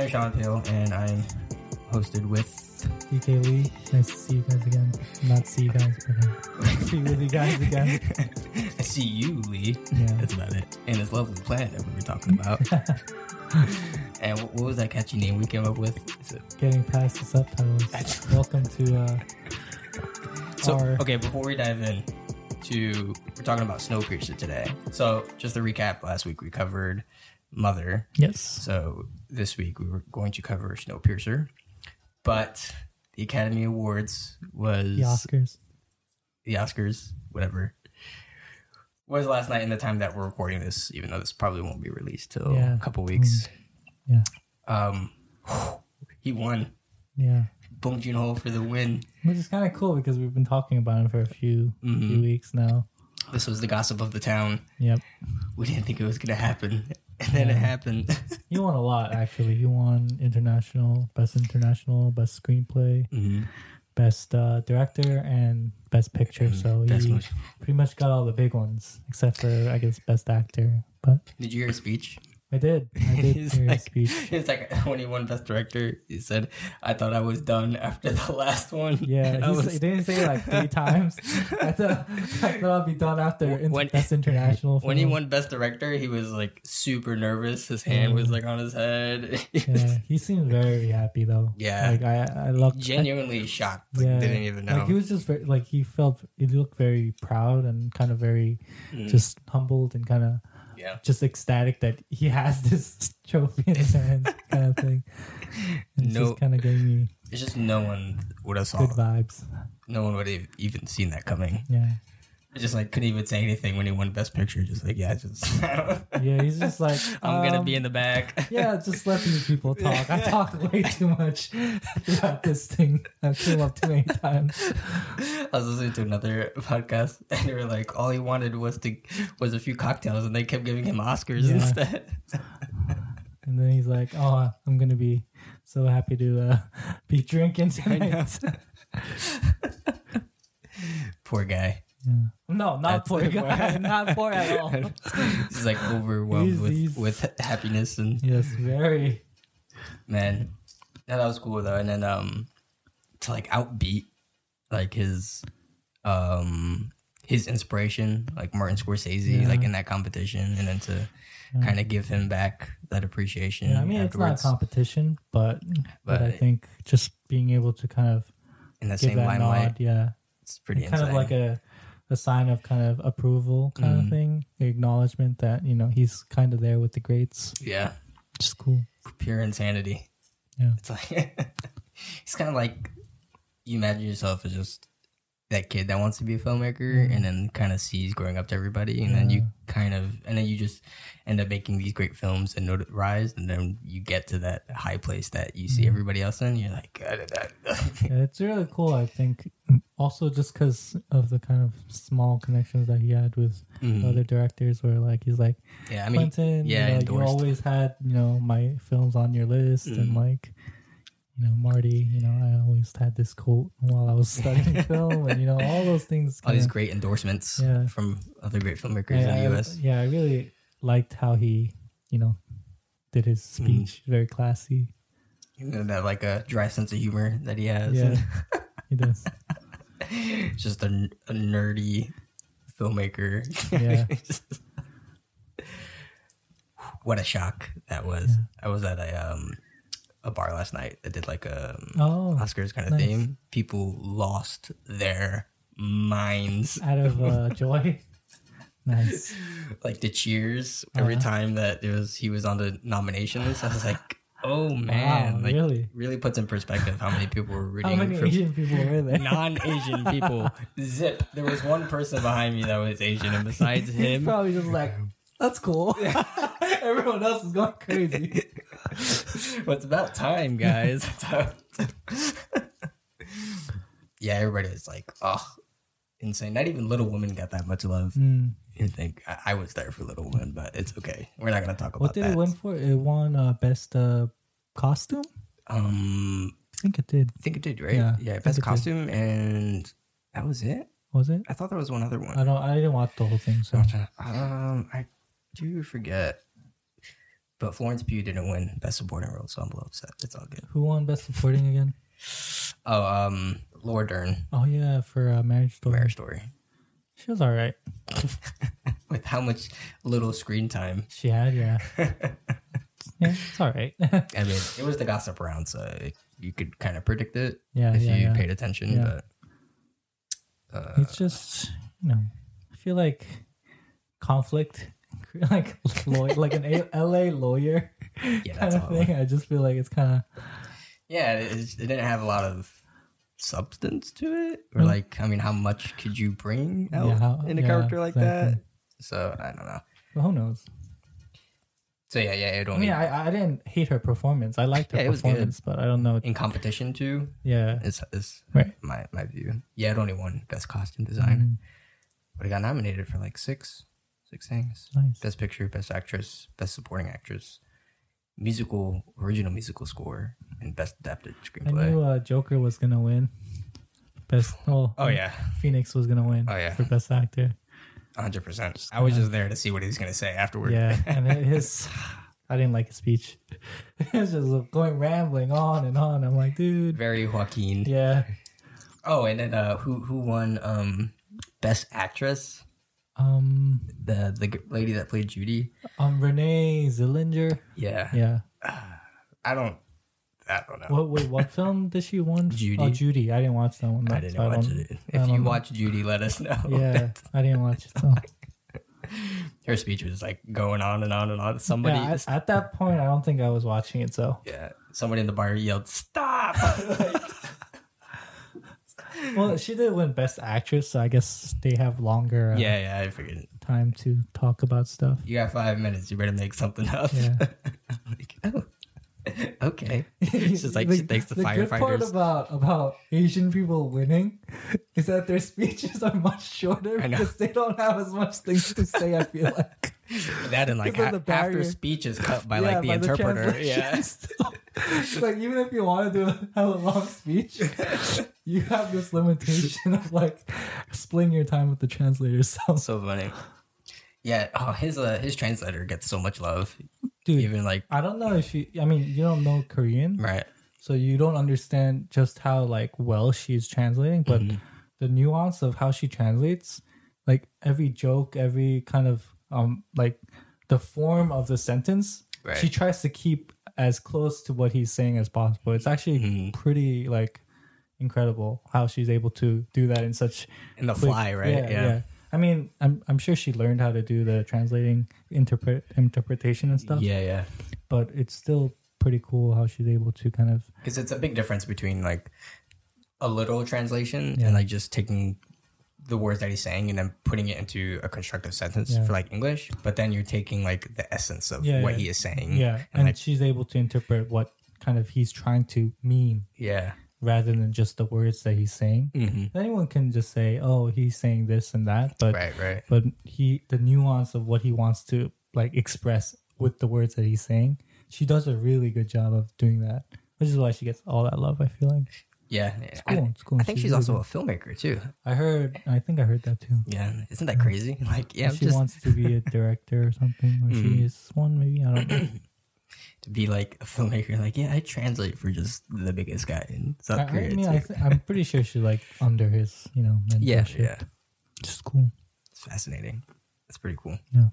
I'm Sean Pale, and I'm hosted with. DK Lee. Nice to see you guys again. Not see you guys, but uh, see with you guys again. I see you, Lee. Yeah. That's about it. And this lovely plant that we were talking about. and what was that catchy name we came up with? Is it- Getting past the subtitles. Welcome to uh, So, our. okay, before we dive in to, we're talking about Snowpiercer today. So, just to recap, last week we covered Mother. Yes. So, this week we were going to cover Snowpiercer. But the Academy Awards was The Oscars. the Oscars, whatever, was last night in the time that we're recording this, even though this probably won't be released till Yeah. a couple weeks. Yeah. Um, he won. Yeah. Bong Joon Ho for the win. Which is kind of cool because we've been talking about him for a few Mhm. few weeks now. This was the gossip of the town. Yep. We didn't think it was gonna happen, and then it happened. You won a lot, actually. You won international, best international, best screenplay, Mhm. best uh, director, and best picture. So Best you movie. pretty much got all the big ones, except for I guess best actor. But Did you hear his speech? I did. I did He's hear like, speech. It's like when he won Best Director, he said, "I thought I was done after the last one." Yeah, I he's, was- he didn't say it like three times. I thought, I thought I'd be done after When- best international. when he won Best Director, he was like super nervous. His hand was like on his head. yeah, he seemed very happy though. Yeah. like I, I loved. Genuinely shocked. Like, yeah, didn't even know. Like he was just very, like he felt he looked very proud and kind of very Mm. just humbled and kind of yeah. just ecstatic that he has this trophy in his hands, kind of thing. And it's No- just kind of gave me It's just no one would have saw. good vibes. No one would have even seen that coming. Yeah, It just like couldn't even say anything when he won Best Picture. Just like yeah, just yeah. He's just like I'm gonna um, be in the back. Yeah, just let these people talk. I talked way too much about this thing. I came up too many times. I was listening to another podcast, and they were like, all he wanted was to was a few cocktails, and they kept giving him Oscars Yeah. instead. And then he's like, "Oh, I'm gonna be so happy to uh, be drinking tonight." Poor guy. Yeah. No, not That's- poor guy. not poor at all. He's like overwhelmed He's- with he's- with happiness and Yes, very. man, yeah, that was cool though. And then um, to like outbeat like his um his inspiration, like Martin Scorsese, Yeah. like in that competition, and then to Yeah. kind of give him back that appreciation. Yeah, I mean, it's not a competition, but but, I But- think just being able to kind of in the give same that limelight. nod, yeah, It's pretty kind of like a a sign of kind of approval, kind Mhm. of thing, the acknowledgement that you know he's kind of there with the greats. yeah, just cool. pure insanity. Yeah. It's like it's kind of like you imagine yourself as just that kid that wants to be a filmmaker Mhm. and then kind of sees growing up to everybody and then you kind of and then you just end up making these great films and notarized and then you get to that high place that you see Mhm. everybody else in you're like "God, that- Yeah, it's really cool. I think also just because of the kind of small connections that he had with Mhm. other directors, where like he's like yeah i mean Quentin, yeah, you, know, you always had you know my films on your list, and Mhm. like you know Marty, you know I always had this quote while I was studying film, and you know all those things. all these great endorsements Yeah. from other great filmmakers I- in the us yeah, I really liked how he you know did his Mm-hmm. speech, very classy. you know, that like a dry sense of humor that he has Yeah, he does. just a, a nerdy filmmaker. Yeah. what a shock that was. Yeah. I was at a um a bar last night that did like a um, Oh, Oscars kind of nice. theme. People lost their minds. out of uh, joy. Nice. Like the cheers every Uh-huh. time that there was he was on the nomination list. I was like, oh man, wow, like really? really puts in perspective how many people were rooting How many for Asian people were there? non-Asian people. Zip. There was one person behind me that was Asian, and besides He's him, probably just like, that's cool. Everyone else is going crazy. well, it's about time, guys. yeah, everybody was like, oh, insane. Not even Little Women got that much love. Mm. You think I, I was there for Little Women, but it's okay. We're not gonna talk about that. What did that. it win for? It won uh, best uh, costume. Um, I think it did. I think it did, right? Yeah, Yeah, best it did. costume, and that was it. Was it? I thought there was one other one. I don't. I didn't watch the whole thing. So Um, I do forget. But Florence Pugh didn't win Best Supporting Role, so I'm a little upset. It's all good. Who won Best Supporting again? Oh, um, Laura Dern, Oh yeah, for uh, Marriage Story. Marriage Story. She was all right. With how much little screen time. She had yeah. yeah, it's all right. I mean, it was the gossip around, so you could kind of predict it yeah, if yeah, you yeah. paid attention. Yeah. But uh, It's just you know, I feel like conflict, like lawyer, like an A- LA lawyer yeah, kind of thing. I just feel like it's kind of Yeah, it, it didn't have a lot of substance to it, or Mm. like, I mean, how much could you bring out Yeah, how- in a yeah, character like that? So I don't know. well, who knows. So yeah, yeah, it I mean, I, I didn't hate her performance. I liked her Yeah, it was performance, but I don't know. in competition too. Yeah, Is is Right. my my view. Yeah, it only won best costume design, Mhm. but it got nominated for like six six things: nice. best picture, best actress, best supporting actress, musical original musical score, and best adapted screenplay. I knew uh, Joker was gonna win. Best. Oh, Oh yeah, Phoenix was gonna win. Oh, yeah. for best actor. hundred percent. I was just there to see what he was gonna say afterward. Yeah, and his. I didn't like his speech. it was just going rambling on and on. I'm like, dude. very Joaquin. Yeah. Oh, and then uh, who who won um best actress? Um. The the lady that played Judy. Um. Renee Zellweger. Yeah, Yeah. I don't. I don't know. What? Wait. What film did she win? Judy. Oh, Judy. I didn't watch that one. I didn't so watch don't- it. If you know. watch Judy, let us know. Yeah, I didn't watch it. So. her speech was like going on and on and on. Somebody, yeah, at, at that point, I don't think I was watching it. So. yeah, somebody in the bar yelled, "Stop!" Well, she did win Best Actress, so I guess they have longer uh, yeah, yeah, I figured. time to talk about stuff. You got five minutes. You better make something up. Yeah. like, oh, okay. Just like she thanks the, firefighters. good part about about Asian people winning is that their speeches are much shorter because they don't have as much things to say. I feel like that and like ha- the after speech is cut by Yeah, like the by interpreter. yeah. translation. like even if you want to do a, have a long speech, you have this limitation of like splitting your time with the translator. So, so funny. Yeah. Oh, his uh, his translator gets so much love. Dude, Even like I don't know if you. I mean, you don't know Korean, right. so you don't understand just how like well she's translating, but Mhm. the nuance of how she translates, like every joke, every kind of um like the form of the sentence, Right. she tries to keep as close to what he's saying as possible. It's actually Mhm. pretty like incredible how she's able to do that in such In the quick- fly, right? Yeah, yeah. I mean, I'm I'm sure she learned how to do the translating interpret interpretation and stuff, Yeah, yeah. but it's still pretty cool how she's able to kind of Because it's a big difference between like a literal translation Yeah. and like just taking the words that he's saying and then putting it into a constructive sentence Yeah. for like English. But then you're taking like the essence of Yeah, what yeah. he is saying. yeah, And and like, she's able to interpret what kind of he's trying to mean yeah. Rather than just the words that he's saying. hmm Anyone can just say, "Oh, he's saying this and that," but Right, right. but he the nuance of what he wants to like express with the words that he's saying. She does a really good job of doing that, which is why she gets all that love. I feel like Yeah. it's cool. I, it's cool. I think she's really also good. a filmmaker too. I heard. I think I heard that too. Yeah. Isn't that crazy? Like, yeah, she just wants to be a director or something, or she Mhm. is one. Maybe I don't know. to be like a filmmaker. Like, yeah, I translate for just the biggest guy in I, South I Korea. mean. I th- I'm pretty sure she's like under his, you know, yeah, mentorship. yeah. Just cool. It's fascinating. It's pretty cool. Yeah.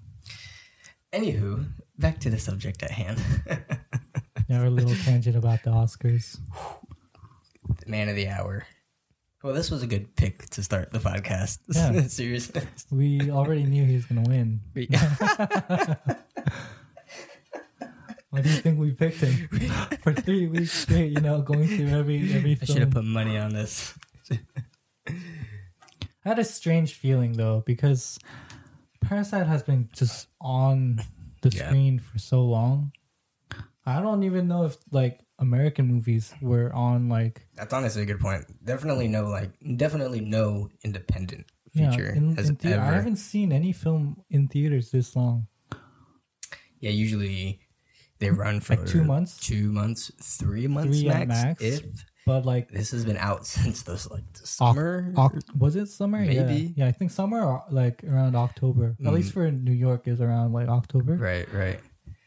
Anywho, back to the subject at hand. Yeah, our little tangent about the Oscars. The Man of the hour. Well, this was a good pick to start the podcast. Yeah. Seriously. We already knew he was gonna win. Why do you think we picked him for three weeks straight? You know, going through every every Film. I should have put money on this. I had a strange feeling though because Parasite has been just on the Yeah. screen for so long. I don't even know if like American movies were on like That's honestly a good point. Definitely no like definitely no independent feature in, has in thea- ever. I haven't seen any film in theaters this long. Yeah, usually they run for Like two months? two months, three months Three max. max. If But like this has been out since this like the summer. Oc- was it summer? Yeah. Maybe. Yeah, I think summer or like around October. At Mm. least for New York is around like October. right, right.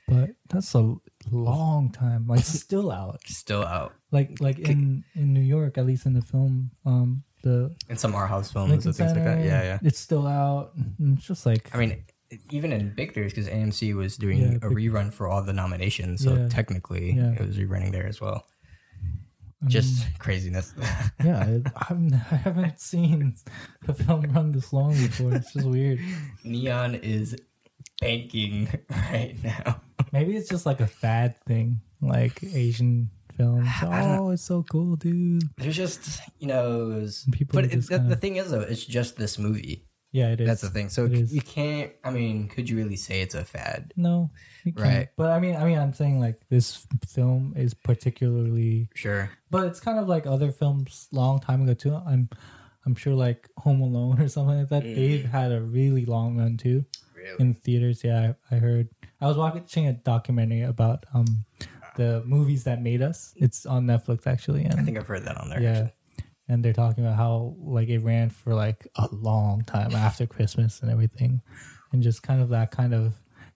but that's a long time. Like still out. Still out Like like in in New York, at least in the film, um, the in some art house films Lincoln and things like that. Yeah, yeah. It's still out. It's just like I mean, even in big theaters, because AMC was doing Yeah, a rerun for all the nominations, so Yeah. technically Yeah. it was rerunning there as well. I Just mean, craziness. yeah, I, I'm, I haven't seen a film run this long before. It's just weird. Neon is banking right now. Maybe it's just like a fad thing, like Asian films. Oh, it's so cool, dude. There's just you know, was, People but it, the, kinda- the thing is though, it's just this movie. Yeah, it is. That's the thing. So It is. you can't. I mean, could you really say it's a fad? No, you can't. Right. But I mean, I mean, I'm saying like this film is particularly, Sure. but it's kind of like other films long time ago too. I'm, I'm sure like Home Alone or something like that. Mm. They've had a really long run too Really. in theaters. Yeah, I, I heard. I was watching a documentary about um the movies that made us. It's on Netflix actually, and I think I've heard that on there. yeah actually. And they're talking about how like it ran for like a long time after christmas and everything and just kind of that kind of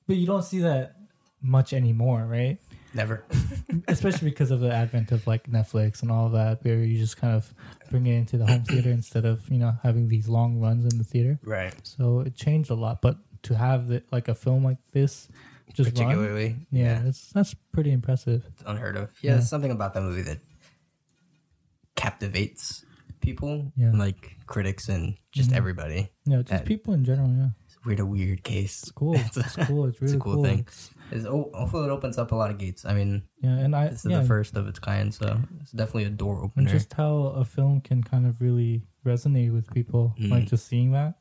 but you don't see that much anymore right Never. especially because of the advent of like netflix and all that where you just kind of bring it into the home theater instead of you know having these long runs in the theater right. so it changed a lot but to have the, like a film like this just run, Particularly. yeah, it's that's pretty impressive It's unheard of. Yeah, Yeah. there's something about that movie that captivates people, Yeah. like critics and just Mhm. everybody. yeah just people in general yeah We're a weird case. it's cool it's, cool it's really a cool cool, thing. It's- It's, oh, hopefully, it opens up a lot of gates. I mean, yeah and i this is yeah, the first of its kind, so it's definitely a door opener. and just how a film can kind of really resonate with people Mm. like just seeing that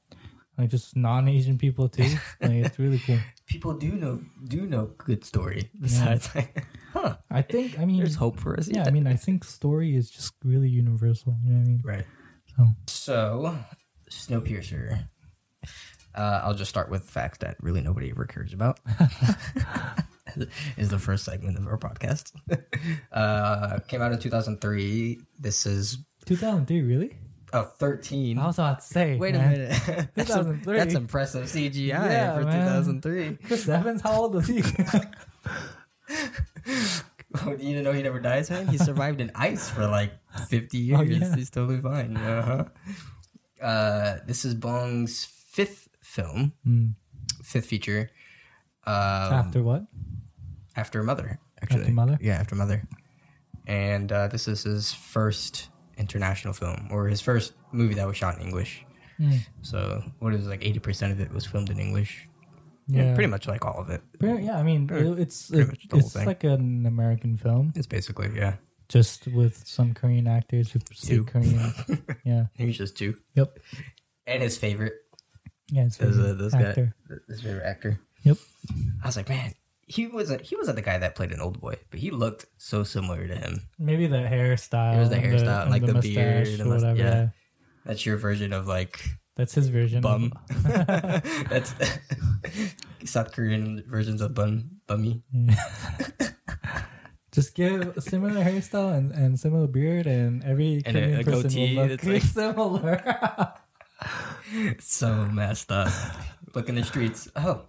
like just non-asian people too like it's really cool People do know do know good story. Besides, like, huh? i think i mean There's hope for us. yeah i mean i think story is just really universal you know what i mean right. so So, Snowpiercer. Uh, I'll just start with facts that really nobody ever cares about. is the first segment of our podcast. uh, came out in 2003. This is 2003 really oh, 13. i was about to say Wait a minute. that's, im- 2003. that's impressive CGI Yeah, for man. 2003. chris evans how old was he Oh, you didn't know he never dies, man? He survived in ice for like 50 years. Oh, yeah. He's totally fine. Uh-huh. Uh, this is Bong's fifth film, Hmm. fifth feature. Um, after what after Mother, actually. After Mother? Yeah, after Mother. And uh, this is his first international film, or his first movie that was shot in English. Hmm. So, what is it, like 80% of it was filmed in English? yeah Pretty much like all of it. Pretty- yeah i mean it- it's it- much the whole it's like an american film It's basically, yeah. just with some korean actors who Two. speak korean yeah He's just two. yep And his favorite, yeah this, really uh, this guy, his favorite actor. Yep. I was like, man, he wasn't he wasn't the guy that played an Oldboy, but he looked so similar to him. Maybe the hairstyle. It was the hairstyle, and like the mustache beard and whatever. yeah. That's your version of like That's his version. bum. That's South Korean versions of bum bummy. just give a similar hairstyle and, and similar beard, and every And Korean a person goatee will look that's like- similar. So messed up. Look in the streets. Oh,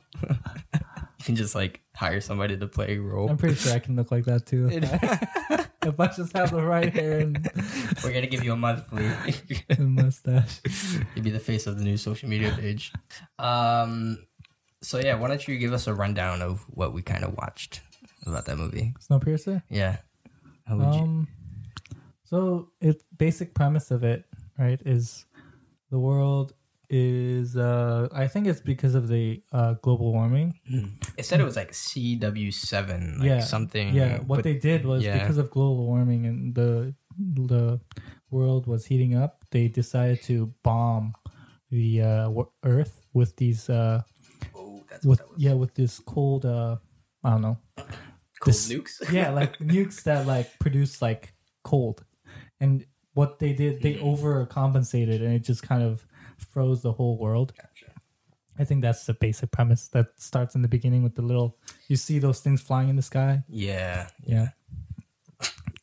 can just like hire somebody to play a role. I'm pretty sure I can look like that too. if I just have the right hair and, We're gonna give you a monthly. and mustache. You'd be the face of the new social media page. Um, so yeah, why don't you give us a rundown of what we kind of watched about that movie? Snowpiercer. Yeah. How would you? Um, so it basic premise of it, right, is the world is uh I think it's because of the uh global warming. It said it was like CW seven, like Yeah, something. Yeah, what but- they did was yeah. because of global warming and the the world was heating up, they decided to bomb the uh earth with these uh Oh, that's what with that was. yeah, with this cold uh I don't know. Cold this- nukes. yeah, like nukes that like produce like cold. And what they did, they Mm-hmm. overcompensated and it just kind of froze the whole world. Gotcha. I think that's the basic premise that starts in the beginning with the little you see those things flying in the sky. Yeah. Yeah.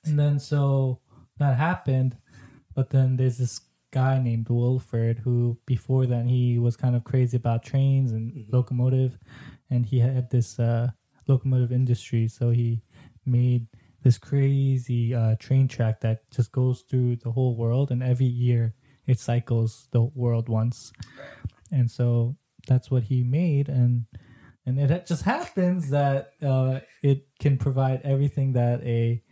And then so that happened, but then there's this guy named Wilford who before then he was kind of crazy about trains and Mm-hmm. locomotive and he had this uh locomotive industry, so he made this crazy uh, train track that just goes through the whole world, and every year it cycles the world once, and so that's what he made, and and it just happens that uh, it can provide everything that a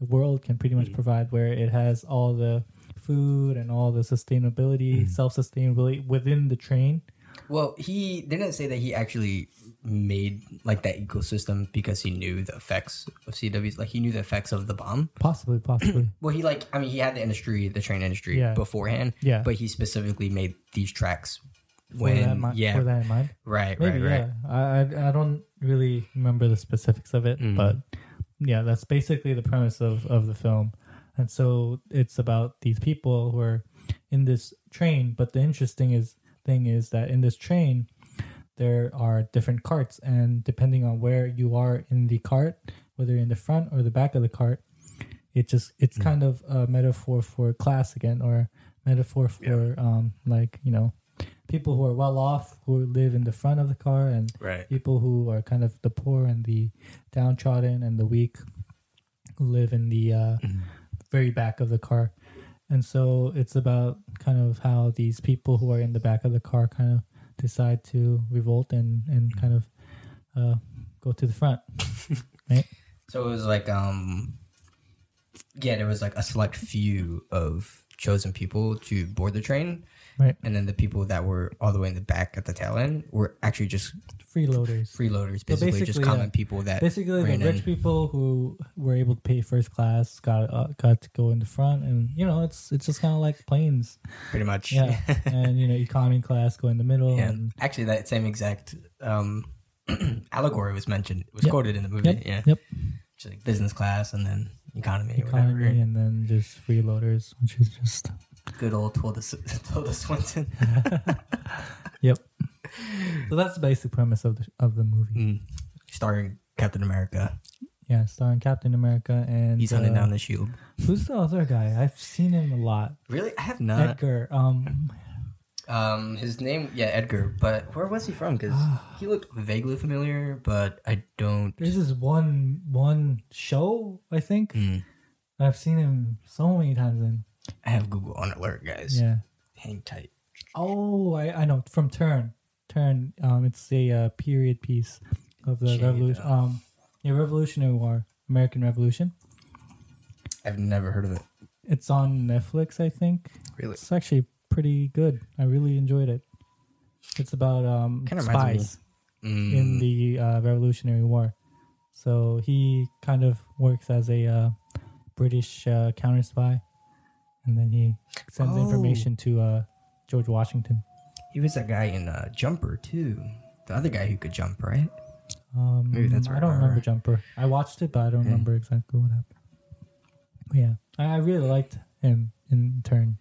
world can pretty much provide, where it has all the food and all the sustainability, self sustainability within the train. Well, he didn't say that he actually made like that ecosystem because he knew the effects of CWs. Like he knew the effects of the bomb. Possibly, possibly. Well, he like I mean he had the industry, the train industry Yeah. beforehand. Yeah. But he specifically made these tracks when that, mi- yeah for that in mind. right Maybe, right right. yeah. I, I I don't really remember the specifics of it, Mhm. but yeah, that's basically the premise of of the film. And so it's about these people who are in this train, but the interesting is thing is that in this train there are different carts and depending on where you are in the cart, whether you're in the front or the back of the cart, it just it's kind of a metaphor for class again or metaphor for um like, you know, people who are well off who live in the front of the car and Right. people who are kind of the poor and the downtrodden and the weak who live in the uh, very back of the car. And so it's about kind of how these people who are in the back of the car kind of decide to revolt and, and kind of uh, go to the front. right? So it was like um yeah, there was like a select few of chosen people to board the train. Right. And then the people that were all the way in the back at the tail end were actually just Freeloaders. freeloaders, So basically, just common yeah. people that Basically, the rich in. people who were able to pay first class got uh, got to go in the front, and you know it's it's just kind of like planes, pretty much. yeah. and you know economy class go in the middle, Yeah. and Actually, that same exact um, allegory was mentioned, was Yep. quoted in the movie. Yep, Yeah. yep. Just like business class and then economy, economy, and then just freeloaders, which is just Good old Tilda, Tilda Swinton. yep. So that's the basic premise of the of the movie. Mm. Starring Captain America. Yeah, starring Captain America and He's hunting uh, down the shield. who's the other guy? I've seen him a lot. Really? I have not. Edgar. Um, Um, his name, yeah, Edgar. But where was he from? Because he looked vaguely familiar, but I don't. this one one show I think Mm. I've seen him so many times in. I have Google on alert, guys. Yeah. Hang tight. Oh, I, I know from Turn. Turn. Um, it's a uh, period piece of the Jade, revolution. Um, yeah, Revolutionary War, American Revolution. I've never heard of it. It's on Netflix, I think. Really? It's actually pretty good. I really enjoyed it. It's about um Kinda spies Mm. in the uh, Revolutionary War. So he kind of works as a uh, British uh, counter spy, and then he sends Oh. information to uh, George Washington. He was that guy in uh, Jumper too. The other guy who could jump, right? Um, Maybe that's I don't remember Jumper. I watched it, but I don't remember exactly what happened. But yeah, I, I really liked him in turn.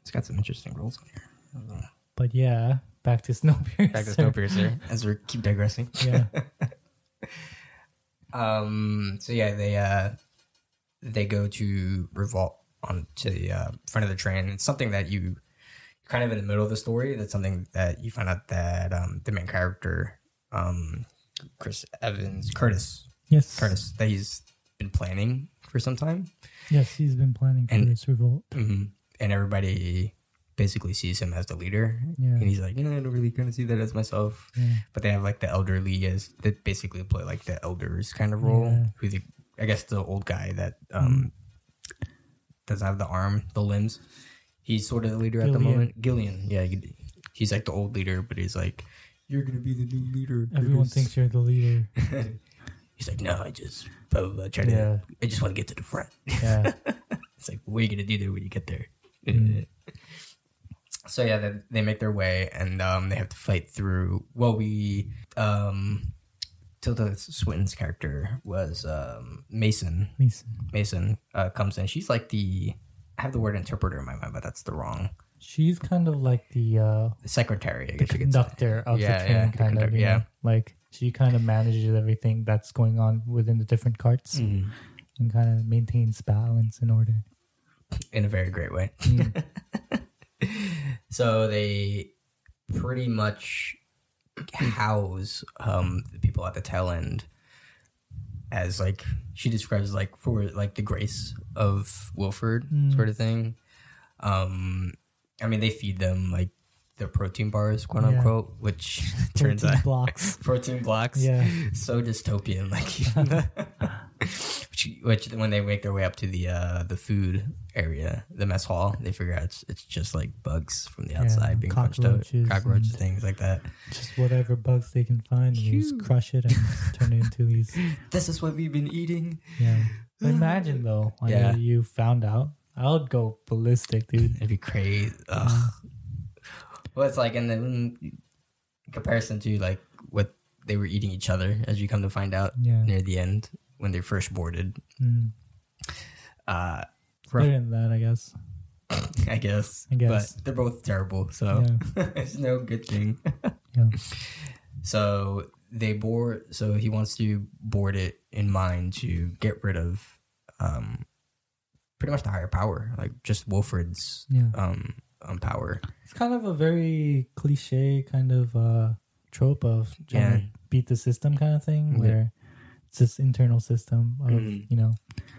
He's got some interesting roles on here. But yeah, back to Snowpiercer. Back to Snowpiercer, as we keep digressing. Yeah, Um. So yeah, they uh, they go to revolt onto the uh, front of the train. It's something that you kind of in the middle of the story. That's something that you find out that um, the main character, um, Chris Evans, Curtis, yes, Curtis, that he's been planning for some time. Yes, he's been planning for And- this revolt. hmm And everybody basically sees him as the leader. Yeah. And he's like, yeah, I don't really kind of see that as myself. Yeah. But they have like the elderly as that basically play like the elders kind of role. Yeah. Mm-hmm. Who the I guess the old guy that um doesn't have the arm, the limbs. He's sort of the leader at the moment. Gilliam, yeah, he's like the old leader, but he's like, you're gonna be the new leader. Everyone Curtis." thinks you're the leader. he's like, no, I just blah, blah, blah, try to, I just want to get to the front. Yeah, It's like, what are you gonna do there when you get there? Mm. So yeah, they, they make their way and um, they have to fight through. Well, we um, Tilda Swinton's character was um, Mason. Mason. Mason uh, comes in. She's like the I have the word interpreter in my mind, but that's the wrong. She's kind of like the uh, The secretary, I the guess you could say. conductor of Yeah, the train, yeah, the kind of. yeah. know? like she kind of manages everything that's going on within the different carts Mhm. and kind of maintains balance and order. in a very great way. Mm. so they pretty much house um the people at the tail end as like she describes like for like the grace of Wilford Mm. sort of thing. Um, I mean they feed them like the protein bars, quote Yeah. unquote, which turns 14 out blocks. protein blocks. Yeah. so dystopian. Like which, which when they make their way up to the uh the food area, the mess hall, they figure out it's, it's just like bugs from the outside being punched out, cockroaches things like that. Just whatever bugs they can find, and you just crush it and turn it into these. This is what we've been eating. Yeah. Imagine though, when Yeah. you found out, I would go ballistic, dude. It'd be crazy. Ugh. Well, it's like, and then in comparison to like what they were eating each other, as you come to find out Yeah. near the end when they first boarded. Mm. Uh, It's better than that, I guess. I guess. I guess. But they're both terrible, so it's no good thing. Yeah. So they board. So he wants to board it in mind to get rid of, um, pretty much the higher power, like just Wilford's Yeah. um, um power. It's kind of a very cliche kind of uh trope of Yeah. beat the system kind of thing Yeah. where this internal system of, Mhm. you know,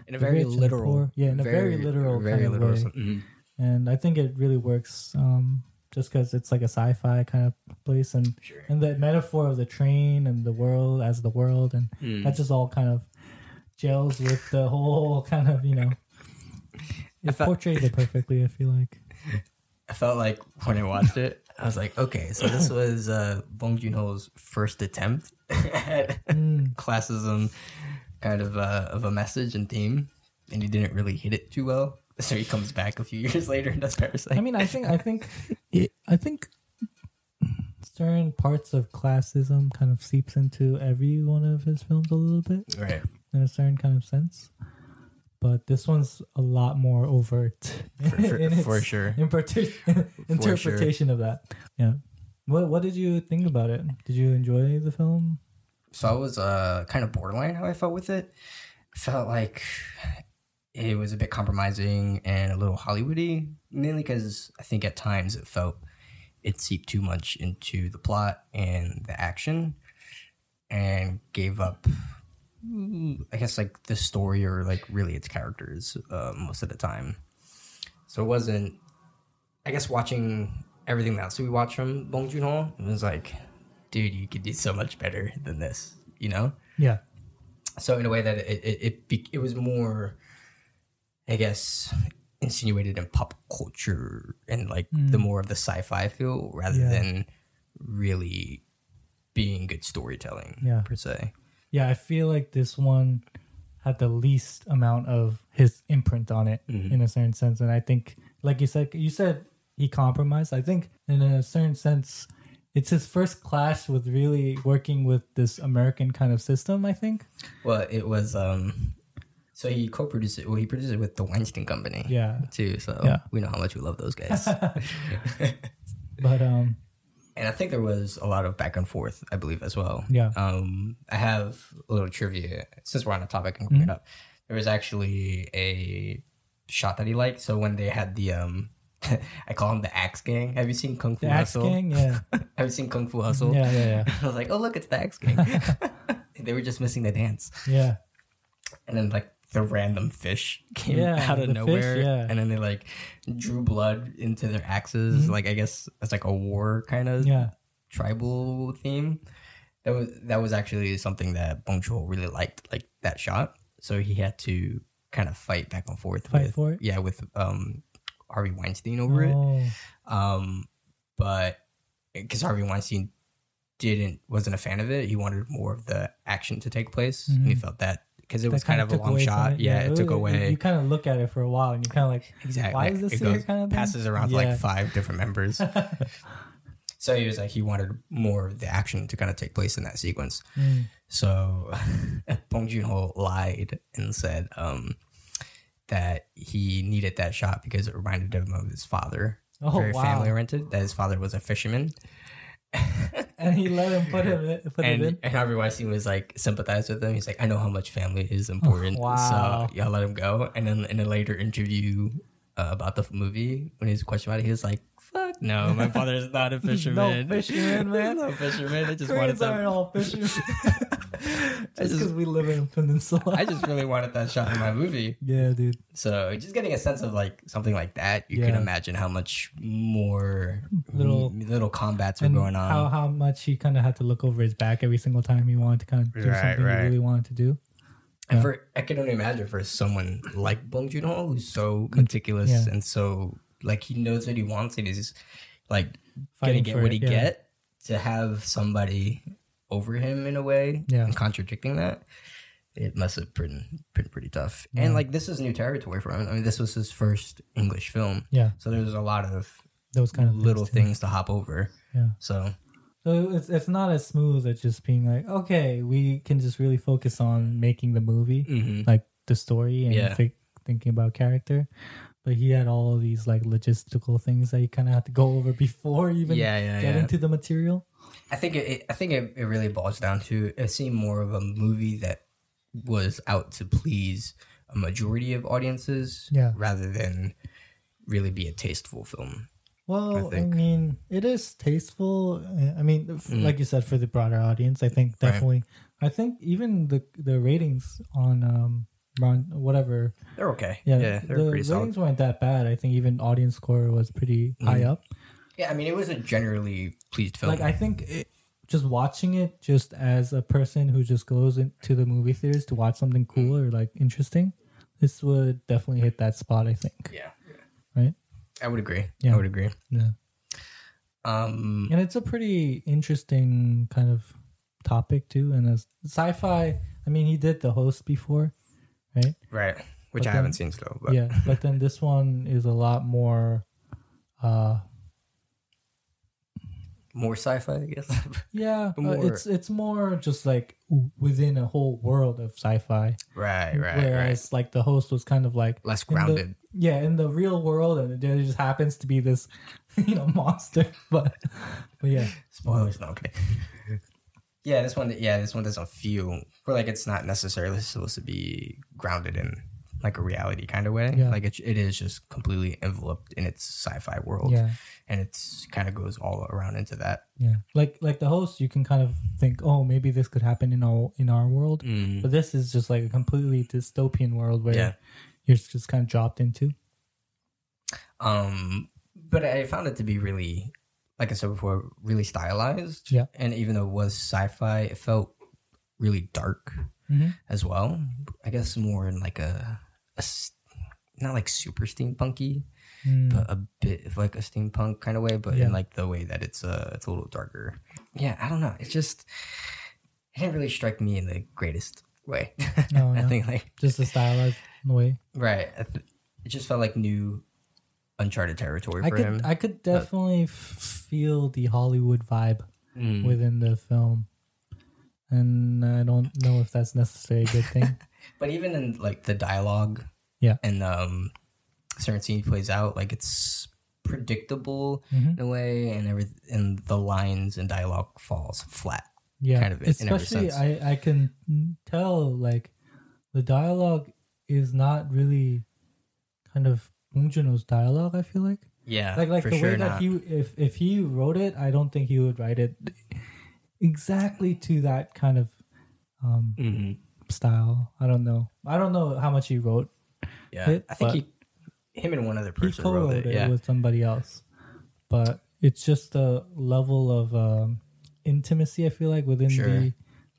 In a very rich and the literal, poor. Yeah, in a very literal kind of way. mhm. and I think it really works um just cuz it's like a sci-fi kind of place and Sure. and the metaphor of the train and the world as the world and Mm. that just all kind of gels with the whole kind of, you know, it felt- portrays it perfectly, I feel like. I felt like when I watched it, I was like, okay, so this was uh, Bong Joon Ho's first attempt at Mm. classism, kind of uh, of a message and theme, and he didn't really hit it too well. So he comes back a few years later and does Parasite. I mean, I think, I think, I think certain parts of classism kind of seeps into every one of his films a little bit right? in a certain kind of sense. But this one's a lot more overt For, for, for sure. interpreta- interpretation of that. Yeah. What What did you think about it? Did you enjoy the film? So I was uh, kind of borderline how I felt with it. Felt like it was a bit compromising and a little Hollywoody, mainly because I think at times it felt it seeped too much into the plot and the action, and gave up. I guess like the story or like really its characters uh, most of the time. So it wasn't. I guess watching everything else we watched from Bong Joon Ho, it was like, dude, you could do so much better than this, you know. Yeah. So in a way that it it it, it was more, I guess, insinuated in pop culture and like the more of the sci-fi feel rather Yeah. than really being good storytelling Yeah. per se. Yeah, I feel like this one had the least amount of his imprint on it Mhm. in a certain sense. And I think, like you said, you said he compromised. I think in a certain sense, it's his first clash with really working with this American kind of system. I think. Well, it was um, so he co-produced it. Well, he produced it with the Weinstein Company. Yeah, Too. So Yeah. we know how much we love those guys. but um, and I think there was a lot of back and forth, I believe, as well. Yeah. Um, I have a little trivia since we're on the topic and bring Mm-hmm. it up. There was actually a shot that he liked. So when they had the um, I call him the Axe Gang. Have you seen Kung Fu the Axe Hustle? Gang, yeah, Have you seen Kung Fu Hustle? yeah, yeah, I was like, oh look, it's the Axe Gang. they were just missing the dance, yeah, yeah. and then like the random fish came Yeah, out of the fish, nowhere, yeah. and then they like drew blood into their axes. Like I guess it's like a war kind of Mm-hmm. yeah. tribal theme. That was that was actually something that Bong Joon really liked, like that shot. So he had to kind of fight back and forth Fight with for it? yeah with um Harvey Weinstein over it. Oh, Um, but because Harvey Weinstein didn't wasn't a fan of it, he wanted more of the action to take place, and he Mhm. felt that because it that was kind of a long away from shot. Yeah, it, took was- away. You, kind of look at it for a while, and you kind of like, Exactly. Why is this it here goes, kind of thing? passes around Yeah. like five different members. so he was like he wanted more of the action to kind of take place in that sequence. mm, So Bong Joon Ho lied and said um, that he needed that shot because it reminded him of his father. Oh, Very wow. family oriented. That his father was a fisherman, and he let him put him in, put and it in. and Harvey Weinstein was like sympathized with him. He's like, I know how much family is important, wow. so y'all let him go. And then in a later interview uh, about the movie, when he was questioned about it, he was like, "Fuck? No, my father is not a fisherman. No fisherman, man. no fisherman. I just wanted Koreans that. all fishermen. I Just because we live in a peninsula. I just really wanted that shot in my movie. yeah, dude. So just getting a sense of like something like that, you can imagine how much more Little- little little combats were going on. how how much he kind of had to look over his back every single time he wanted to kind of do Right, something right. he really wanted to do. And for I can only imagine for someone like Bong Joon Ho, who's so meticulous Yeah. and so like he knows what he wants and he's like Fighting gonna get for what it, he yeah. get to have somebody over him in a way Yeah. and contradicting that. It must have been, been pretty tough. Yeah. And like this is new territory for him. I mean, this was his first English film, Yeah, so there's a lot of those kind of little too. things to hop over. Yeah. So So it's it's not as smooth as just being like, okay, we can just really focus on making the movie, mhm. like the story and Yeah. thi- thinking about character. But he had all of these like logistical things that you kind of had to go over before even yeah, yeah, get yeah. into the material. I think it, it- I think it, it really boils down to it seemed more of a movie that was out to please a majority of audiences Yeah. rather than really be a tasteful film. Well, I, think. mean, it is tasteful. I mean, f- Mm. like you said, for the broader audience, I think Right. definitely. I think even the the ratings on um on whatever, They're okay. yeah, Yeah, they're the pretty ratings solid. weren't that bad. I think even audience score was pretty high Mhm. up. Yeah, I mean it was a generally pleased film. Like I think it, just watching it, just as a person who just goes into the movie theaters to watch something cool Mm. or like interesting, this would definitely hit that spot. I think. yeah, Right. I would agree. Yeah. I would agree. Yeah. Um, and it's a pretty interesting kind of topic too and as sci-fi i mean he did the host before right right, which But I then- haven't seen still, but yeah but then this one is a lot more uh more sci-fi, I guess. yeah uh, it's it's more just like within a whole world of sci-fi right, right, whereas like the host was kind of like right. Less in the- grounded. yeah in the real world and there just happens to be this you know monster but but yeah Spoilers, no, okay. Yeah, this one. Yeah, this one doesn't feel or like it's not necessarily supposed to be grounded in like a reality kind of way. Yeah. Like it, it is just completely enveloped in its sci-fi world, yeah and it's kind of goes all around into that. Yeah, like like the host, you can kind of think, oh, maybe this could happen in our in our world, Mm. but this is just like a completely dystopian world where Yeah. you're just kind of dropped into. Um, but I found it to be really, like I said before, really stylized. Yeah. and even though it was sci-fi, it felt really dark Mm-hmm. as well. I guess more in like a, a not like super steampunky, but a bit of like a steampunk kind of way, but Mm. Yeah. in like the way that it's uh it's a little darker. Yeah, I don't know. It's just it didn't really strike me in the greatest way. No, I no. think like just the stylized way. right. I th- it just felt like new uncharted territory I for could him. I could definitely f- feel the Hollywood vibe Mm. within the film, and I don't know if that's necessarily a good thing. But even in like the dialogue, Yeah. and um, certain scene plays out, like it's predictable Mhm. in a way, and every and the lines and dialogue falls flat. Yeah, Kind of in every especially sense. I I can tell like the dialogue is not really kind of Bong Joon-ho's dialogue. I feel like. Yeah, like like the sure way that not. he if if he wrote it i don't think he would write it exactly to that kind of um Mhm. Style i don't know i don't know how much he wrote Yeah, it, I think he, him and one other he person wrote it. it Yeah, with somebody else but it's just a level of um intimacy i feel like within Sure. the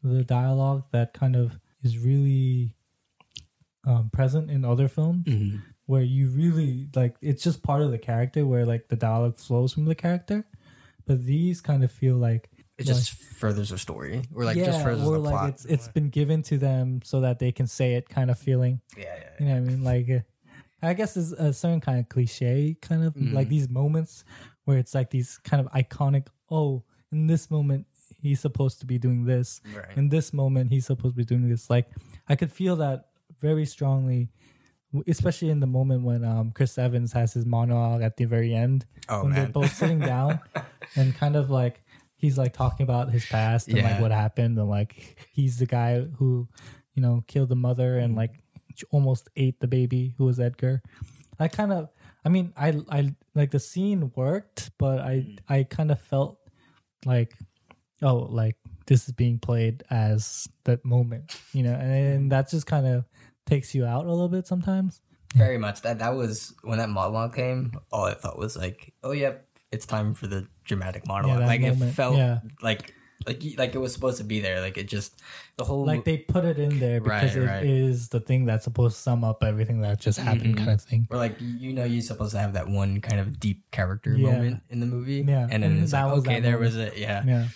the dialogue that kind of is really um present in other films Mhm. where you really like it's just part of the character where like the dialogue flows from the character but these kind of feel like it just furthers the story, or like yeah just furthers or the like plot. it's it's been given to them so that they can say it kind of feeling. Yeah, yeah, you know what i mean? Like uh, i guess it's a certain kind of cliche kind of Mm-hmm. like these moments where it's like these kind of iconic oh in this moment he's supposed to be doing this. Right. in this moment he's supposed to be doing this. Like i could feel that very strongly especially in the moment when um chris evans has his monologue at the very end. Oh when they're both sitting down and kind of like he's like talking about his past and like what happened and like he's the guy who you know killed the mother and like almost ate the baby who was edgar i kind of I mean, I I like the scene worked, but I Mm. I kind of felt like, oh, like this is being played as that moment, you know, and that just kind of takes you out a little bit sometimes. Very much. That that was when that monologue came. All I thought was like, oh yep, it's time for the dramatic monologue. that like it felt yeah. like like like it was supposed to be there. Like it just the whole Like they put it in there because Right, it is right. the thing that's supposed to sum up everything that just happened, Mhm. kind of thing. or like you know you're supposed to have that one kind of deep character Yeah. moment in the movie. Yeah, and then and it's like okay, there moment. was it. Yeah. Yeah,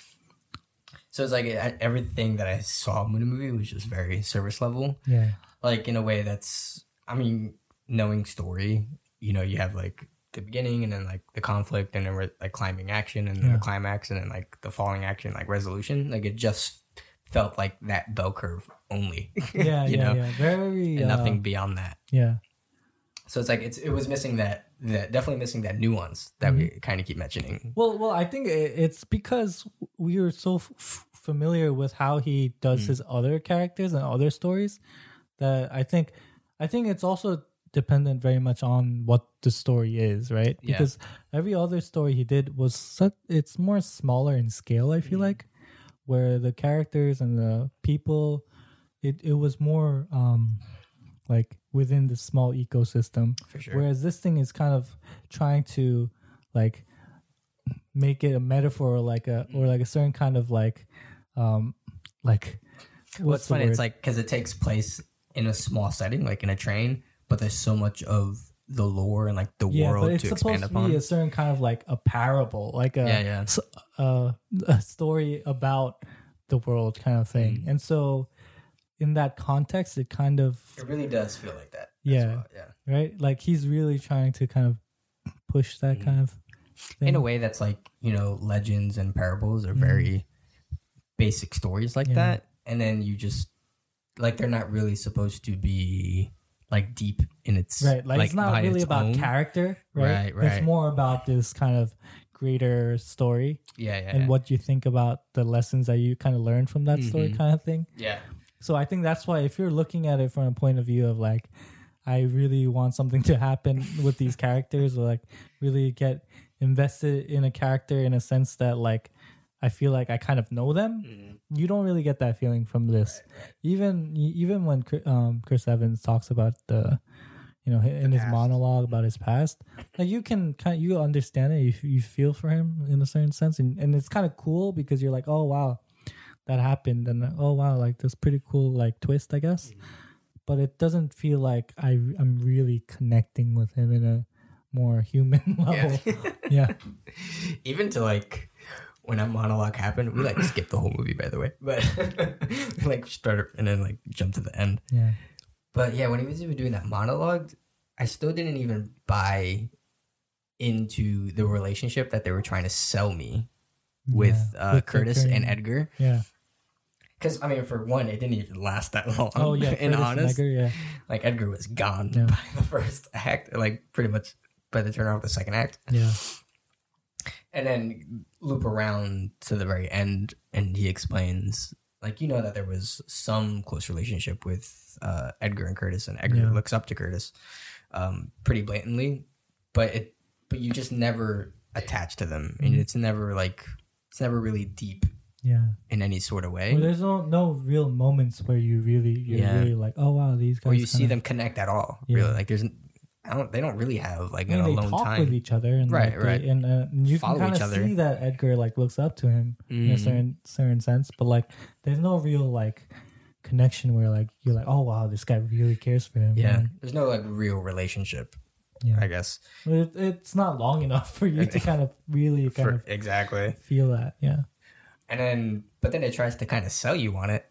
So it's like everything that I saw in the movie was just very service level. yeah, like in a way that's i mean knowing story you know you have like the beginning and then like the conflict and then re- like climbing action and then Yeah. the climax and then like the falling action like resolution like it just felt like that bell curve only yeah, you yeah, know yeah. Very and uh, nothing beyond that Yeah, so it's like it's it was missing that that definitely missing that nuance that we kind of keep mentioning Well, well, I think it's because we were so f- familiar with how he does Mm. his other characters and other stories that I think I think it's also dependent very much on what the story is, right? Yeah. Because every other story he did was such, it's more smaller in scale. I feel Mhm. like where the characters and the people, it it was more um like within the small ecosystem for sure Whereas this thing is kind of trying to like make it a metaphor or like a or like a certain kind of like um like What's funny, it's like because it takes place in a small setting, like in a train, but there's so much of the lore and like the yeah, world but it's to supposed expand to upon. be a certain kind of like a parable, like a Yeah, yeah. s- uh, a story about the world kind of thing. Mm. And so in that context, it kind of It really does feel like that. Yeah. well, yeah. right, like he's really trying to kind of push that Mm. kind of thing. In a way, that's like you know, legends and parables are very basic stories like Mm. Yeah. that, and then you just like they're not really supposed to be like deep in its right like, it's not really its about own. character right? Right, right. it's more about this kind of greater story Yeah, yeah, and yeah. what you think about the lessons that you kind of learn from that story Mhm. kind of thing yeah, so i think that's why if you're looking at it from a point of view of like i really want something to happen with these characters or like really get invested in a character in a sense that like i feel like i kind of know them Mhm. you don't really get that feeling from this. Even even when um, Chris Evans talks about the, you know, in his past. monologue about his past, like you can kind of, you understand it, you, you feel for him in a certain sense, and, and it's kind of cool because you're like, oh wow, that happened, and oh wow, like this pretty cool, like twist, I guess. But it doesn't feel like I I'm really connecting with him in a more human level. yeah. Even to like when that monologue happened, we like skipped the whole movie, by the way, but like started and then like jump to the end. yeah. But yeah, when he was even doing that monologue, I still didn't even buy into the relationship that they were trying to sell me with Yeah. uh, With the Curtis and Edgar. Yeah. Because I mean, for one, it didn't even last that long. Oh yeah. in Curtis and honest, Edgar, yeah. like Edgar was gone Yeah. by the first act, like pretty much by the turn of the second act, Yeah. And then loop around to the very end, and he explains. Like you know that there was some close relationship with uh, Edgar and Curtis, and Edgar Yeah. looks up to Curtis um, pretty blatantly, but it but you just never attach to them, and it's never like it's never really deep Yeah. in any sort of way. Well, there's no no real moments where you really you're Yeah. really like, oh wow, these guys. or you see kinda- them connect at all. Yeah. Really, like there's, I don't, they don't really have like I mean, an they alone talk time. with each other, and Right, like, they- right. and uh, you Follow can kind of see that Edgar like looks up to him in a Mm. certain certain sense, but like there's no real like connection where like you're like, oh wow, this guy really cares for him. Yeah, and, there's no like real relationship. yeah. I guess It, it's not long enough for you to kind of really kind For, of exactly. feel that. Yeah, And then, but then it tries to kind of sell you on it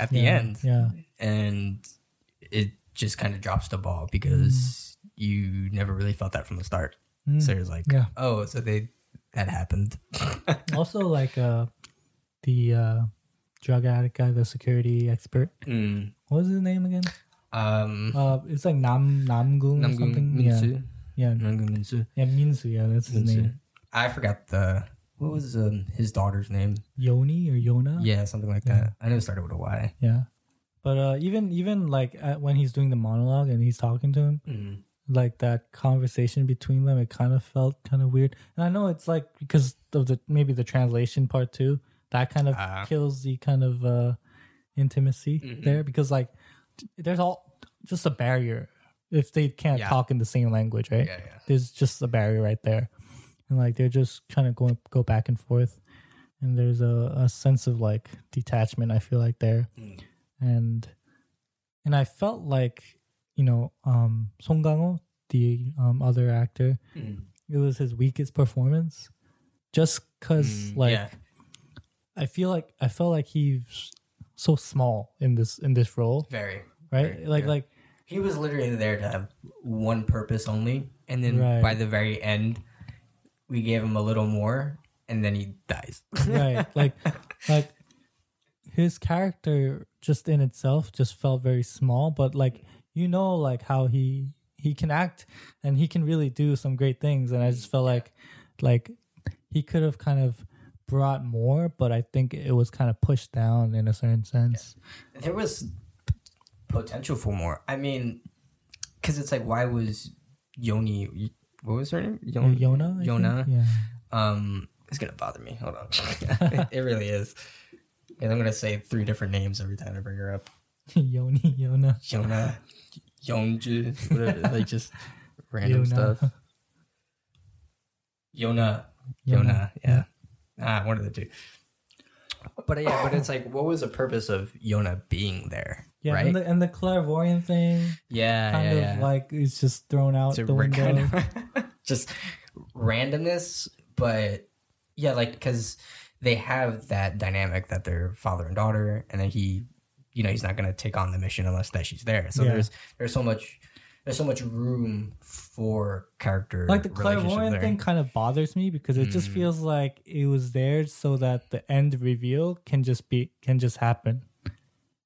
at the yeah. end, Yeah, and it just kind of drops the ball because Mm. You never really felt that from the start. Mm. So it's like, Yeah. oh, so they that happened. also like uh the uh drug addict guy, the security expert. Mm. What was his name again? Um, Uh, it's like Nam Namgung or Namgung something. Minsu. Yeah, yeah, Namgung Minsu. yeah. Minsu. Yeah, that's his Minsu. name. I forgot the what was um, his daughter's name. Yoni or Yona. Yeah, something like Yeah. that. I know it started with a Y. yeah. But uh, even even like at, when he's doing the monologue and he's talking to him, Mm. Like that conversation between them, it kind of felt kind of weird. And I know it's like because of the maybe the translation part too. That kind of Ah. kills the kind of uh intimacy Mhm. there because like there's all just a barrier if they can't Yeah. talk in the same language, right? Yeah, yeah. There's just a barrier right there, and like they're just kind of going go back and forth, and there's a, a sense of like detachment. I feel like there, Mm. and and I felt like you know um Song Kang-ho, the um, other actor, Mm. it was his weakest performance, just because Mm, like yeah. I feel like I felt like he's so small in this in this role, Very. right? Very, like yeah. like He was literally there to have one purpose only, and then Right. by the very end, we gave him a little more, and then he dies. right like like his character just in itself just felt very small but like you know like how he he can act and he can really do some great things and i just felt like like he could have kind of brought more but i think it was kind of pushed down in a certain sense there was potential for more. I mean, because it's like, why was Yoni? What was her name? Yon- yona I think? Yona. yeah Um, it's gonna bother me. Hold on. it, it really is. And I'm gonna say three different names every time I bring her up. yoni yona Yona, Yonju, whatever, like just random Yona. stuff. Yona, Yona, yeah. Ah, one of the two. But yeah, but it's like, what was the purpose of Yona being there? yeah right? and the, and the clairvoyant thing yeah, kind yeah, of yeah. like it's just thrown out to the window kind of just randomness, but yeah, like because they have that dynamic that they're father and daughter, and then he, you know, he's not gonna take on the mission unless that she's there. So Yeah. there's there's so much there's so much room for character like the clairvoyant thing kind of bothers me because it just Mm. feels like it was there so that the end reveal can just be can just happen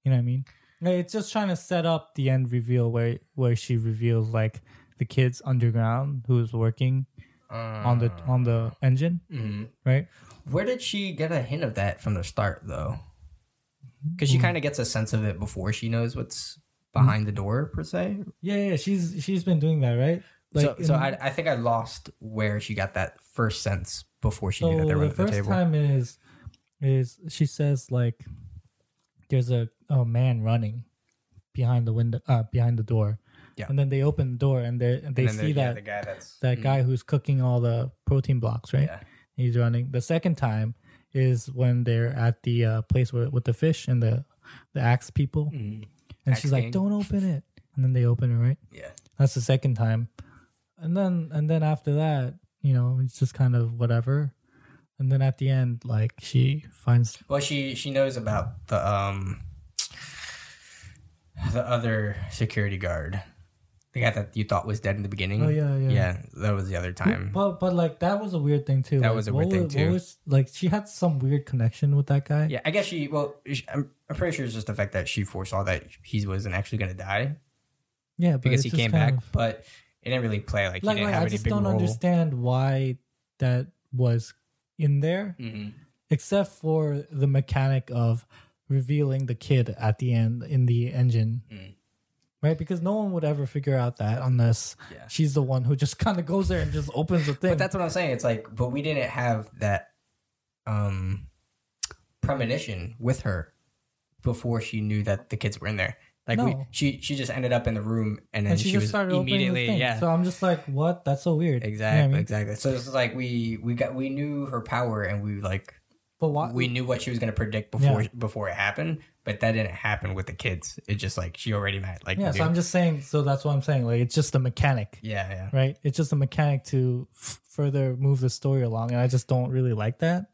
you know what i mean Like, it's just trying to set up the end reveal where where she reveals like the kids underground who's working on the on the engine Mhm. right Where did she get a hint of that from the start, though? Because she Mm. kind of gets a sense of it before she knows what's behind the door, per se. yeah yeah she's she's been doing that right so, so in- I, I think I lost where she got that first sense before she so knew that they were the under the first table. time is is she says like there's a, a man running behind the window uh behind the door Yeah. and then they open the door and they And they then see the- yeah, that the guy that's that Mm, guy who's cooking all the protein blocks right Yeah, he's running the second time is when they're at the uh, place where, with the fish and the the axe people. Mhm. and Axe she's like don't open it. And then they open it right? Yeah. that's the second time. And then and then after that you know it's just kind of whatever. And then at the end like she finds Well, she she knows about the um the other security guard, the guy that you thought was dead in the beginning. Oh, yeah, yeah. yeah. That was the other time. but but like that was a weird thing too That Like, was a weird thing, was- too. was, like she had some weird connection with that guy Yeah, I guess she. Well, she- I'm, I'm pretty sure it's just the fact that she foresaw that he wasn't actually going to die yeah but because he came back, of- but it didn't really play like, like, like i just don't role. understand why that was in there Mhm. except for the mechanic of revealing the kid at the end in the engine Mm. Right because no one would ever figure out that unless Yeah. she's the one who just kind of goes there and just opens the thing But that's what I'm saying. It's like, but we didn't have that um premonition with her before she knew that the kids were in there. Like we, she she just ended up in the room and then and she, she, just was started opening the immediately thing. yeah. So I'm just like, what? That's so weird. You know exactly, I mean? exactly. So it's like we we got we knew her power and we like But why? we knew what she was going to predict before before it happened, but that didn't happen with the kids. It just like she already met like yeah. knew. So I'm just saying. So that's what I'm saying. Like, it's just a mechanic, yeah, yeah. right? It's just a mechanic to f- further move the story along, and I just don't really like that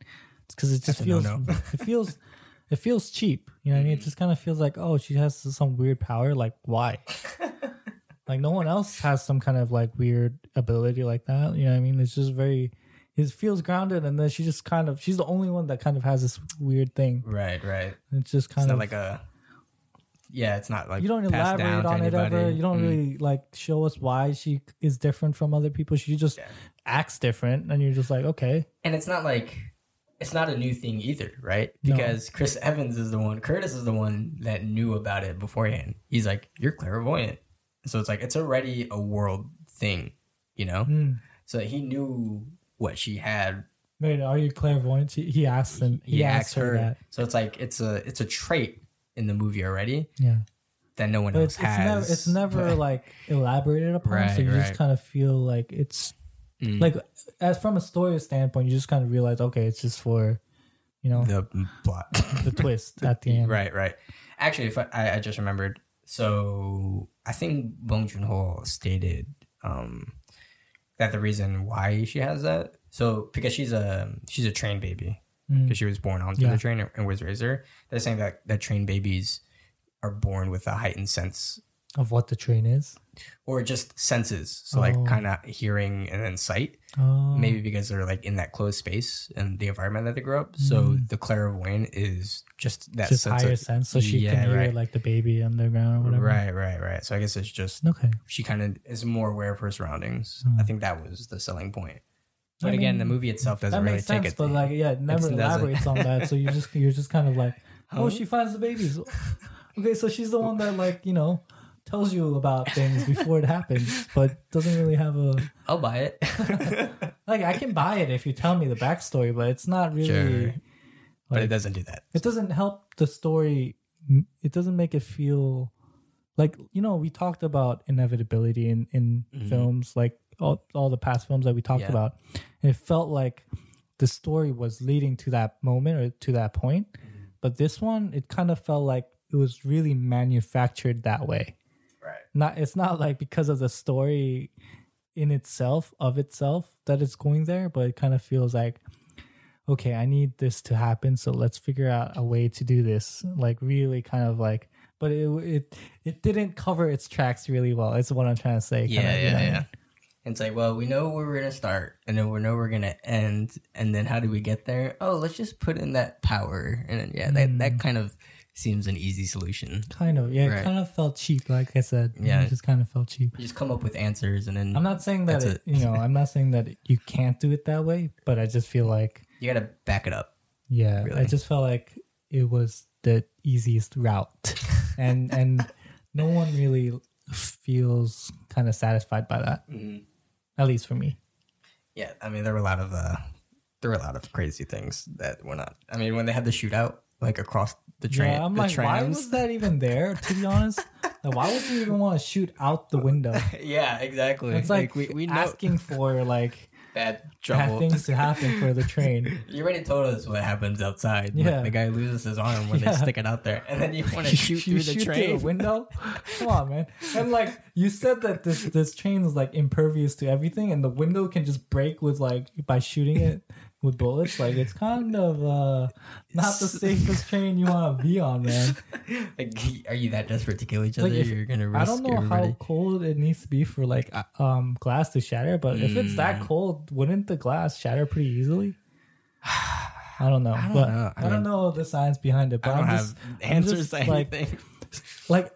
because it just That's feels it feels it feels cheap. You know what I mean? It just kind of feels like, oh, she has some weird power. Like, why? like no one else has some kind of like weird ability like that. You know what I mean? It's just very. It feels grounded, and then she just kind of she's the only one that kind of has this weird thing. Right, right. It's just kind not of like a yeah. It's not like you don't elaborate on it ever. You don't Mm. really like show us why she is different from other people. She just Yeah. acts different, and you're just like, okay, and it's not like it's not a new thing either, right? No. Because Chris Evans is the one, Curtis is the one that knew about it beforehand. He's like, "You're clairvoyant," So it's like it's already a world thing, you know. Mm. So he knew what she had. Wait, are you clairvoyant? He, he asked him. He, He asked asked her, her. that. So it's like it's a it's a trait in the movie already Yeah, that no one but else it's, it's never it's never like elaborated upon. Right, so you just kind of feel like it's Mm. like as from a story standpoint, you just kind of realize, okay, it's just for you know the plot. the twist at the end. Right, right. Actually, if I, I, I just remembered. So I think Bong Joon Ho stated um, that the reason why she has that, so because she's a she's a train baby Mm. because she was born onto Yeah. the train and- and was raised there. They're saying that that train babies are born with a heightened sense Of what the train is. Or just senses. So Oh. like kind of hearing and then sight. Oh, Maybe because they're like in that closed space and the environment that they grew up. So the clairvoyant is just that just sense higher of, sense, so she Yeah, can hear right. like the baby underground or whatever. Right, right, right. So I guess it's just Okay. she kind of is more aware of her surroundings. Hmm. I think that was the selling point. But I again, the movie itself doesn't that really makes take sense, it. but like, yeah, it never doesn't- elaborates on that. So you just you're just kind of like, oh, Huh? she finds the babies. Okay, so she's the one that like you know tells you about things before it happens, but doesn't really have a I'll buy it. like. I can buy it if you tell me the backstory, but it's not really. Sure. but it doesn't do that. It doesn't help the story. It doesn't make it feel like you know we talked about inevitability in in Mhm. films like all, all the past films that we talked Yeah. about and it felt like the story was leading to that moment or to that point Mm-hmm. but this one it kind of felt like it was really manufactured that way Right. not it's not like because of the story in itself of itself that it's going there but it kind of feels like okay i need this to happen so let's figure out a way to do this like really kind of like but it it it didn't cover its tracks really well it's what i'm trying to say Yeah, kinda, you yeah, know? yeah. It's like, well, we know where we're gonna start, and then we know we're gonna end, and then how do we get there? Oh, let's just put in that power, and then, yeah, that Hmm. that kind of seems an easy solution. kind of yeah it kind of felt cheap like i said Yeah. it just kind of felt cheap You just come up with answers, and then i'm not saying that it, you know i'm not saying that you can't do it that way but i just feel like you gotta back it up. Yeah, I just felt like it was the easiest route, and and no one really feels kind of satisfied by that. Mm-hmm. At least for me. Yeah, I mean, there were a lot of uh, there were a lot of crazy things that were not. I mean, when they had the shootout like across the train, yeah, I'm the like, why was that even there? To be honest, like, why would you even want to shoot out the window? yeah, exactly. It's like, we we know asking for like bad bad trouble. things to happen for the train. You already told us what happens outside. Yeah. Yeah, the guy loses his arm when Yeah. they stick it out there, and then you want to shoot through the shoot train. the window. Come on, man! And like you said that this this train is like impervious to everything, and the window can just break with like by shooting it with bullets. Like it's kind of uh not the safest train you want to be on, man. Like, are you that desperate to kill each other? Like, if- You're gonna risk I don't know everybody. how cold it needs to be for like uh, um glass to shatter, but if it's that Mm. cold, wouldn't the glass shatter pretty easily? I don't know, I don't but know. I, I don't know the science behind it. I But don't I'm have just, I'm answers just, to like, anything. like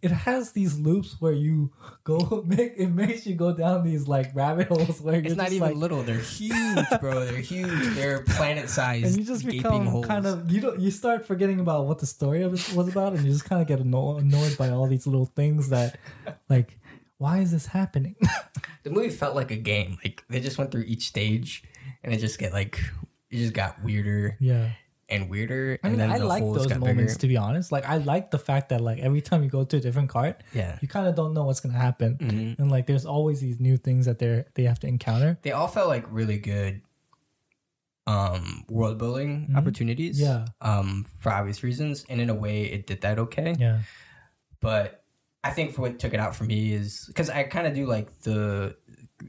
it has these loops where you go make it makes you go down these like rabbit holes where It's not even like, little. They're huge, bro. They're huge. They're planet sized. and you just become holes. kind of you don't you start forgetting about what the story of it was about and you just kind of get anno- annoyed by all these little things that like why is this happening the movie felt like a game. Like they just went through each stage, and it just get like it just got weirder yeah and weirder. I mean, and I like those moments bigger. to be honest. Like, I like the fact that like every time you go to a different cart, Yeah, you kind of don't know what's gonna happen, Mhm. and like there's always these new things that they are they have to encounter. they all felt like really good um world building Mhm. opportunities Yeah. um for obvious reasons and in a way it did that okay Yeah, but i think for what took it out for me is because i kind of do like the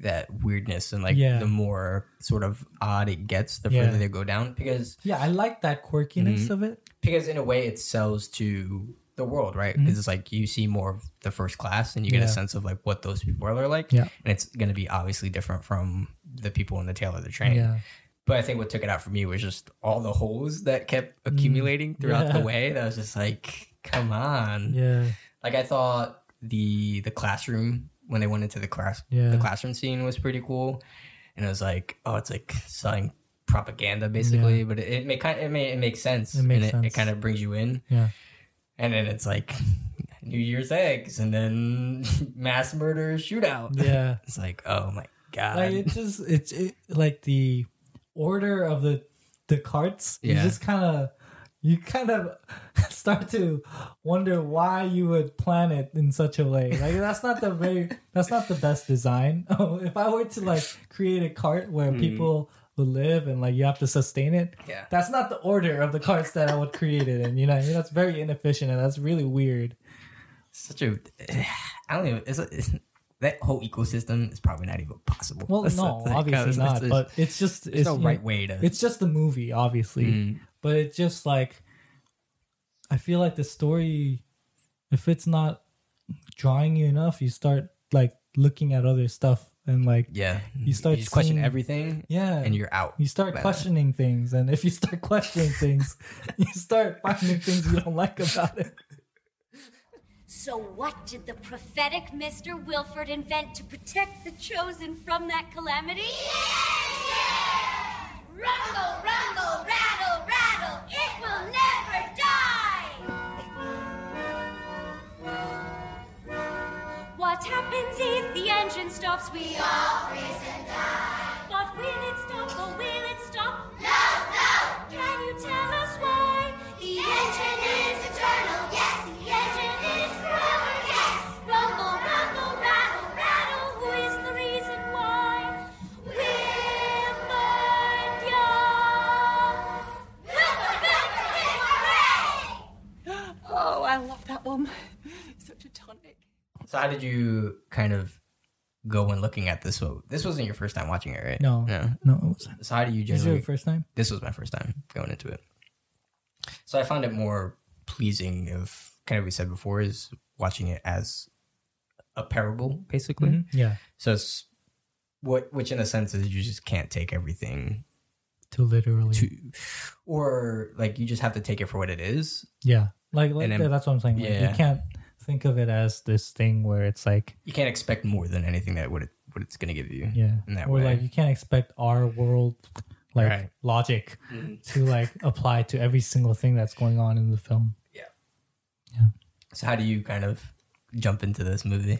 that weirdness and like Yeah. the more sort of odd it gets the Yeah. further they go down because yeah, I like that quirkiness Mhm. of it. because in a way it sells to the world right because it's like you see more of the first class and you get Mm-hmm. Yeah. a sense of like what those people are like Yeah. and it's going to be obviously different from the people in the tail of the train Yeah, But I think what took it out for me was just all the holes that kept accumulating throughout Mm. The way. That was just like, come on. yeah, Like I thought the the classroom when they went into the class Yeah. the classroom scene was pretty cool. And it was like, oh, it's like selling propaganda basically, but it, it make kind it may it makes sense. It makes and it, it kind of brings you in. yeah. And then it's like New Year's eggs and then mass murder shootout. Yeah. It's like, oh my god. like it just it's it, like the order of the the carts you Yeah. just kind of you kind of start to wonder why you would plan it in such a way like that's not the very that's not the best design if i were to like create a cart where people would live and like you have to sustain it Yeah. that's not the order of the carts that i would create it in you know I mean? that's very inefficient and that's really weird Such a. I don't even. It's, a, it's that whole ecosystem is probably not even possible. well It's no obviously not it's- but it's just it's no know, right way to. it's just the movie obviously Mm. But it's just like i feel like the story if it's not drawing you enough you start like looking at other stuff and like yeah. you start just question everything, yeah and you're out. you start by that. questioning things and if you start questioning things you start finding things you don't like about it So, what did the prophetic Mr. Wilford invent to protect the chosen from that calamity? Rumble, rumble, rattle, rattle, it will never die! What happens if the engine stops? We all freeze and die. But will it stop or will it stop? No, no! Can you tell us why? The engine So how did you kind of go when looking at this? So this wasn't your first time watching it, right? no No. no it wasn't So how do you is it generally? your first time this was my first time going into it. So I found it more pleasing of kind of what we said before is watching it as a parable, basically. Mhm. yeah So it's what which in a sense is you just can't take everything to literally to or like you just have to take it for what it is. yeah like, like And then- that's what i'm saying like, yeah. you can't think of it as this thing where it's like You can't expect more than anything that what it what it's gonna give you. Yeah. In that or way. like you can't expect our world like Right. logic Mhm. to like apply to every single thing that's going on in the film. Yeah, yeah. So how do you kind of jump into this movie?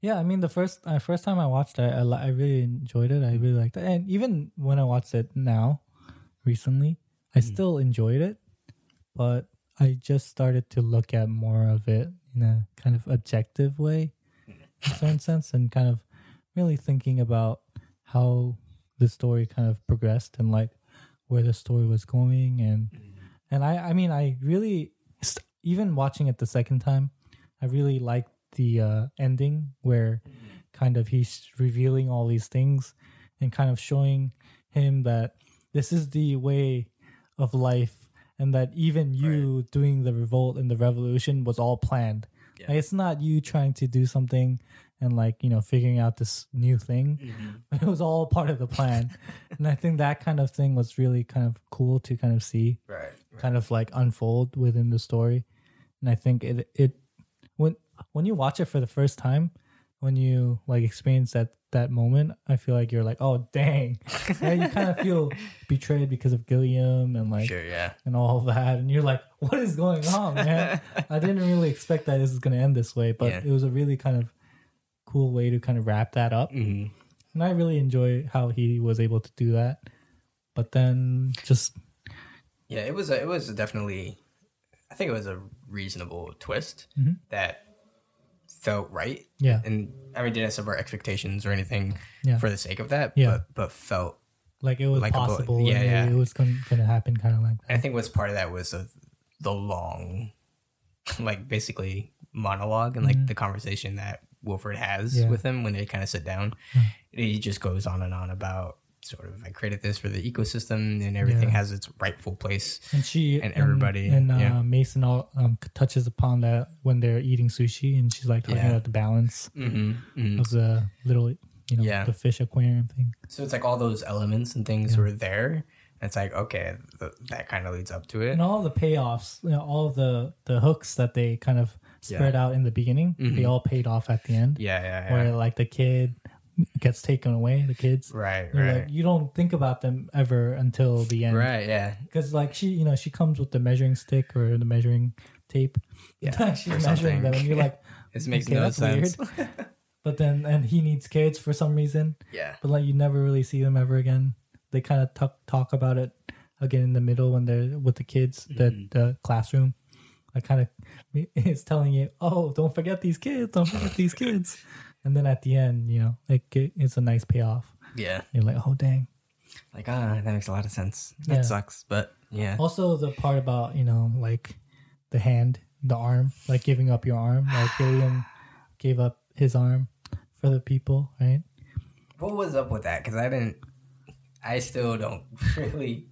Yeah, I mean the first uh, first time I watched it, I, I really enjoyed it. I really liked it, and even when I watched it now, recently, I still enjoyed it. But I just started to look at more of it in a kind of objective way, in a certain sense, and kind of really thinking about how the story kind of progressed and like where the story was going, and and I I mean I really even watching it the second time, I really liked the uh, ending where kind of he's revealing all these things and kind of showing him that this is the way of life and that even you doing the revolt and the revolution was all planned. Yeah. Like, it's not you trying to do something and like, you know, figuring out this new thing. Mm-hmm. It was all part of the plan. and I think that kind of thing was really kind of cool to kind of see Right. kind of like unfold within the story and i think it it when when you watch it for the first time when you like experience that that moment i feel like you're like oh dang yeah, you kind of feel betrayed because of gilliam and like Sure. Yeah. and all that and you're like what is going on man i didn't really expect that this is going to end this way but Yeah. it was a really kind of cool way to kind of wrap that up hmm and i really enjoy how he was able to do that but then just Yeah. It was. A, it was definitely. I think it was a reasonable twist Mhm. that felt right. yeah and I mean, didn't subvert expectations or anything Yeah. for the sake of that. Yeah. But but felt. like it was Like possible Yeah, and yeah. it was going to happen kind of like that I think what's part of that was the the long, like basically monologue and like the conversation that Wilford has Mm-hmm. Yeah. with him when they kind of sit down. He just goes on and on about sort of I created this for the ecosystem and everything Yeah. has its rightful place. and she and everybody, and, uh, yeah. Mason all, um, touches upon that when they're eating sushi, and she's like talking Yeah. about the balance Mm-hmm. of the little, you know, Yeah. the fish aquarium thing. So it's like all those elements and things were there. And it's like okay, th- that kind of leads up to it. And all the payoffs, you know, all the the hooks that they kind of spread out in the beginning, they all paid off at the end. Mm-hmm. Yeah, yeah, yeah. Where like the kid gets taken away, the kids. right, You're right, Like, you don't think about them ever until the end. right. Yeah, because like she you know she comes with the measuring stick or the measuring tape. Yeah, she's measuring something. them, and you're like, This makes okay, no sense. but then and he needs kids for some reason. yeah. but like you never really see them ever again. They kind of talk talk about it again in the middle when they're with the kids, the Mm-hmm. the classroom. I kind of is telling you, oh, don't forget these kids, don't forget these kids, and then at the end, you know, it, it's a nice payoff. Yeah. You're like, oh dang. Like, ah, that makes a lot of sense. That Yeah. sucks, but yeah. Also, the part about you know like the hand, the arm, like giving up your arm, like Gilliam gave up his arm for the people, right? What was up with that? Because I didn't. I still don't really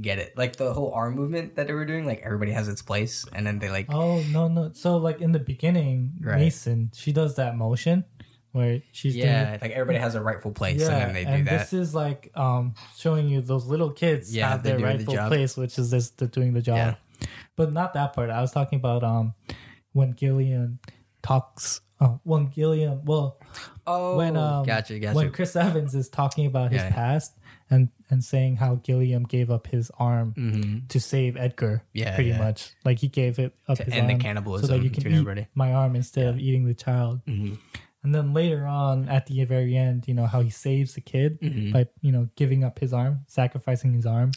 get it. Like the whole arm movement that they were doing, like everybody has its place, and then they like. Oh no no! So like in the beginning, Right. Mason, she does that motion where she's doing yeah, like everybody has a rightful place, and then they do that. this is like um showing you those little kids Yeah, have their doing the rightful place, which is this they're doing the job. Yeah. But not that part. I was talking about um when Gilliam talks. Oh, when Gilliam, well, oh, when um gotcha, gotcha. when Chris Evans is talking about his Yeah. past and and saying how Gilliam gave up his arm hmm to save Edgar. Yeah, pretty yeah. much. Like he gave it up To his end the arm cannibalism so that you can eat everybody. my arm instead of eating the child. hmm And then later on, at the very end, you know how he saves the kid Mhm. by you know giving up his arm, sacrificing his arm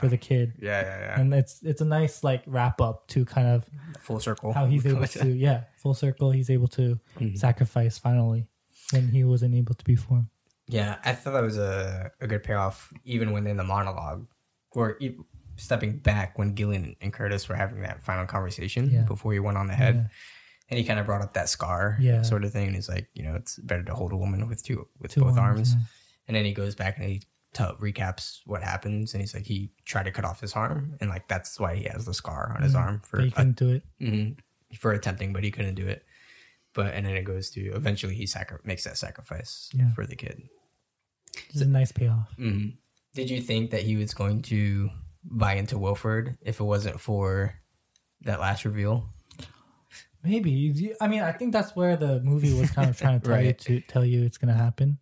for the kid. yeah, yeah, yeah. And it's it's a nice like wrap up to kind of Full circle. how he's able to yeah full circle. He's able to Mm-hmm. sacrifice finally when he wasn't able to before. Yeah, I thought that was a, a good payoff, even when in the monologue, or e- stepping back when Gilliam and Curtis were having that final conversation Yeah. before he went on ahead. Yeah. And he kind of brought up that scar, Yeah. sort of thing. And he's like, you know, it's better to hold a woman with two with Two both arms, arms. yeah. And then he goes back and he t- recaps what happens, and he's like, he tried to cut off his arm, and like that's why he has the scar on his arm for But he couldn't do it. hmm for attempting, but he couldn't do it. But and then it goes to eventually he sacri- makes that sacrifice Yeah. for the kid. It's a nice payoff. hmm Did you think that he was going to buy into Wilford if it wasn't for that last reveal? Maybe. I mean, I think that's where the movie was kind of trying to tell you to tell you it's gonna happen,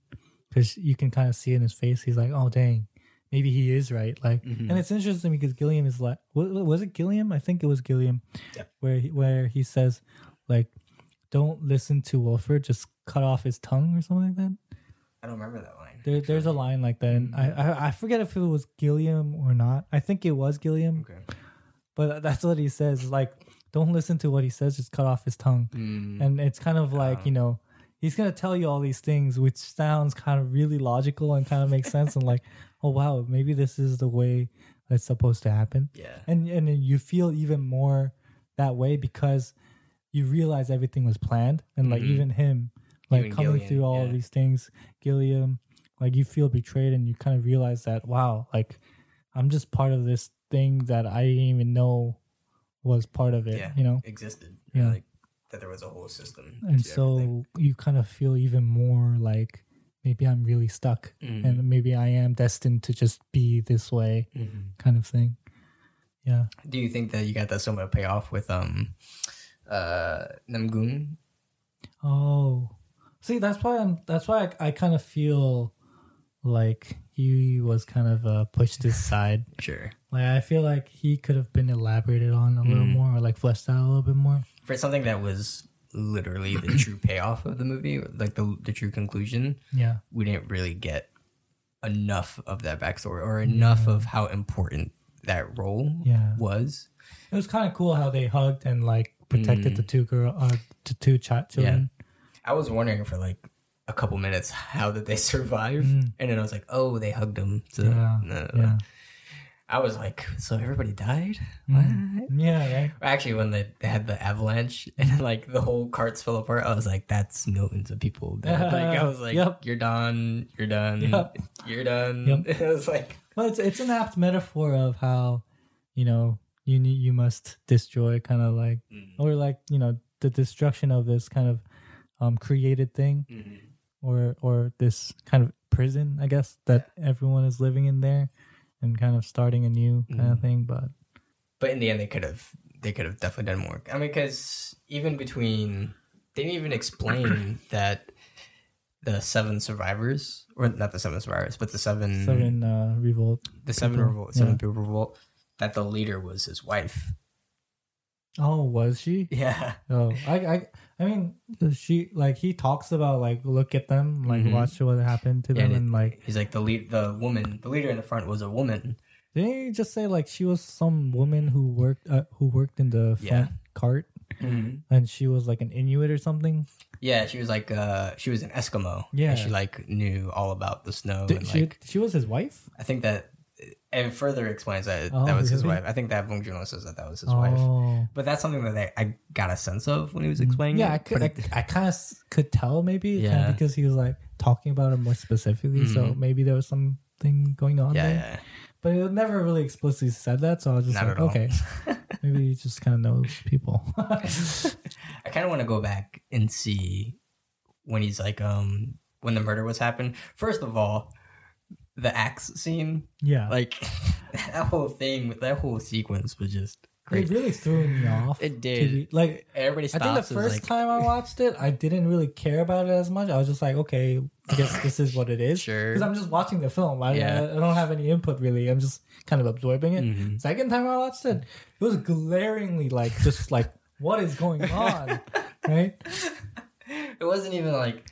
because you can kind of see in his face. He's like, "Oh, dang, maybe he is right." Like, Mhm. and it's interesting because Gilliam is like, was it Gilliam? I think it was Gilliam, Yeah. where he, where he says, like, "Don't listen to Wilford, just cut off his tongue" or something like that. I don't remember that line. There, there's a line like that, and I, I I forget if it was Gilliam or not. I think it was Gilliam, Okay. but that's what he says. Like, don't listen to what he says, just cut off his tongue Mm, and it's kind of like you know he's gonna tell you all these things which sounds kind of really logical and kind of makes sense and like oh wow maybe this is the way that's supposed to happen yeah. and and you feel even more that way because you realize everything was planned and like Mhm. even him like Even coming Gilliam, through all of yeah. these things gilliam like you feel betrayed and you kind of realize that wow like i'm just part of this thing that i didn't even know was part of it Yeah. you know Existed. Yeah. Like that there was a whole system. and so everything. you kind of feel even more like maybe i'm really stuck Mhm. and maybe i am destined to just be this way Mhm. kind of thing yeah Do you think that you got that somewhat payoff with um uh Namgung? oh see that's why i'm that's why i, I kind of feel like he was kind of uh, pushed aside Sure. like i feel like he could have been elaborated on a little Mm. more or like fleshed out a little bit more For something that was literally the true payoff of the movie, like the the true conclusion, yeah we didn't really get enough of that backstory or enough of how important that role Yeah. was. it was kind of cool how they hugged and like protected Mm. the two girl uh the two ch- children I was wondering for like a couple minutes how did they survive, Mm. and then I was like, oh, they hugged him. So, yeah no, no, no. yeah I was like, so everybody died? Mm. Yeah right Actually, when they, they had the avalanche and like the whole carts fell apart, I was like, "That's millions of people." Dead. like I was like, Yep. "You're done. You're done. Yep. You're done." Yep. it was like, Well, it's it's an apt metaphor of how you know you need you must destroy kind of like Mm. or like you know the destruction of this kind of um created thing mhm. Or or this kind of prison I guess that everyone is living in there and kind of starting a new kind of Mhm. thing. But but in the end, they could have they could have definitely done more. I mean, because even between they didn't even explain that the seven survivors, or not the seven survivors, but the seven, seven uh, revolt. the seven people, revolt, seven yeah. people revolt, that the leader was his wife. Oh, was she? Yeah. Oh, I, I, I mean, she like he talks about like look at them, like Mhm. watch what happened to Yeah, them, and and like He's like the lead, the woman, the leader in the front was a woman. didn't he just say like she was some woman who worked uh, who worked in the Yeah. front cart, and she was like an Inuit or something. Yeah, she was like uh she was an Eskimo. Yeah. and she like knew all about the snow Did and she, like she was his wife. I think that and further explains that Oh, that was his wife. I think that Bong Joon says that that was his wife. Oh, But that's something that I, I got a sense of when he was explaining. yeah, it, I could, it- I, I kind of could tell maybe, yeah, because he was like talking about it more specifically. So Mhm. maybe there was something going on yeah, there. yeah. But it never really explicitly said that, so I was just Not like, okay, maybe he just kind of knows people. I kind of want to go back and see when he's like, um, when the murder was happened. First of all, the axe scene, yeah, like that whole thing, that whole sequence was just it really threw me off. It did. like Everybody I think the first like, time I watched it, I didn't really care about it as much. I was just like, okay, I guess this is what it is. Sure. Because I'm just watching the film. I, Yeah. I, I don't have any input really. I'm just kind of absorbing it. Mhm. Second time I watched it, it was glaringly like just like what is going on, right? it wasn't even like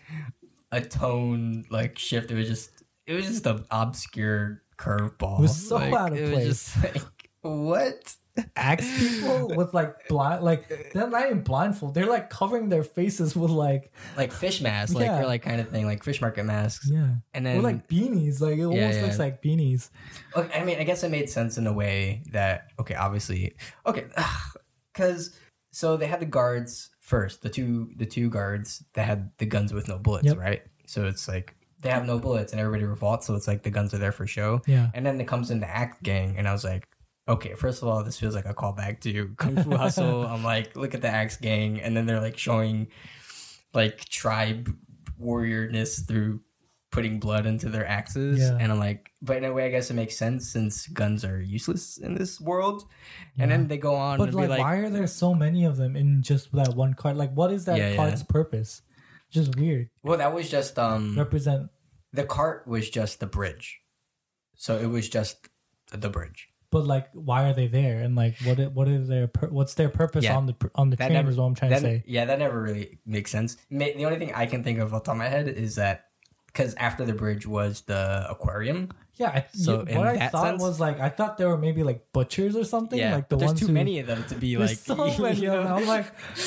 a tone like shift. It was just it was just an obscure curveball. It was so Like, out of it place. Like what? Axe people with like blind, like they're not even blindfold. They're like covering their faces with like Like fish masks, like Yeah. or like kind of thing, like fish market masks. yeah, And then or like beanies. Like it almost yeah. looks like beanies. Okay, I mean, I guess it made sense in a way that okay, obviously, okay, because so they had the guards first, the two the two guards that had the guns with no bullets, Yep. right? So it's like they have no bullets, and everybody revolts, so it's like the guns are there for show. Yeah. And then it comes in the act gang, and I was like, okay, first of all, this feels like a callback to Kung Fu Hustle. I'm like, look at the axe gang, and then they're like showing like tribe warriorness through putting blood into their axes, Yeah. and I'm like, but in a way, I guess it makes sense since guns are useless in this world. And then they go on But and like, be like, why are there so many of them in just that one card? Like, what is that Yeah, yeah. card's purpose? Just weird. well, that was just um Represent, the cart was just the bridge, so it was just the bridge. but like, why are they there? And like, what? What is their? What's their purpose Yeah. on the on the That train? never- is what I'm trying that- to say. Yeah, that never really makes sense. The only thing I can think of off the top of my head is that because after the bridge was the aquarium. Yeah. I, So in what I thought sense- was like, I thought there were maybe like butchers or something. Yeah, like the there's ones too who, many of them to be like. so many you of them. know? I'm like,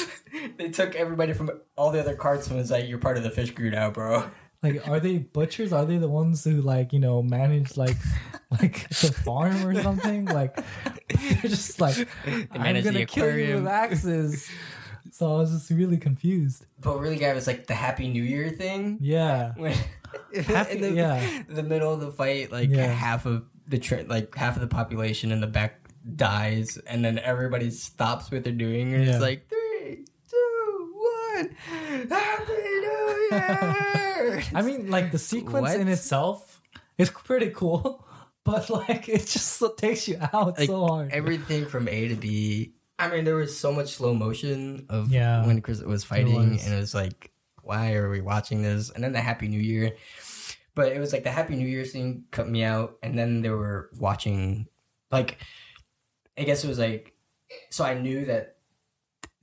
they took everybody from all the other carts and was like, "You're part of the fish crew now, bro." like, are they butchers? Are they the ones who like you know manage like like the farm or something? Like, they're just like, I'm manage the gonna kill you with axes. So I was just really confused. But really got was like the Happy New Year thing. Yeah. When Happy- in the, yeah. the middle of the fight, like Yeah. half of the tra- like half of the population in the back dies, and then everybody stops what they're doing, and Yeah. it's like three, two, one, Happy New Year. I mean, like the sequence in itself is pretty cool, but like it just takes you out like so hard. everything from A to B. I mean, there was so much slow motion of Yeah. when Chris was fighting, was. and it was like, why are we watching this? And then the Happy New Year, but it was like the Happy New Year scene cut me out, and then they were watching, like, I guess it was like, so I knew that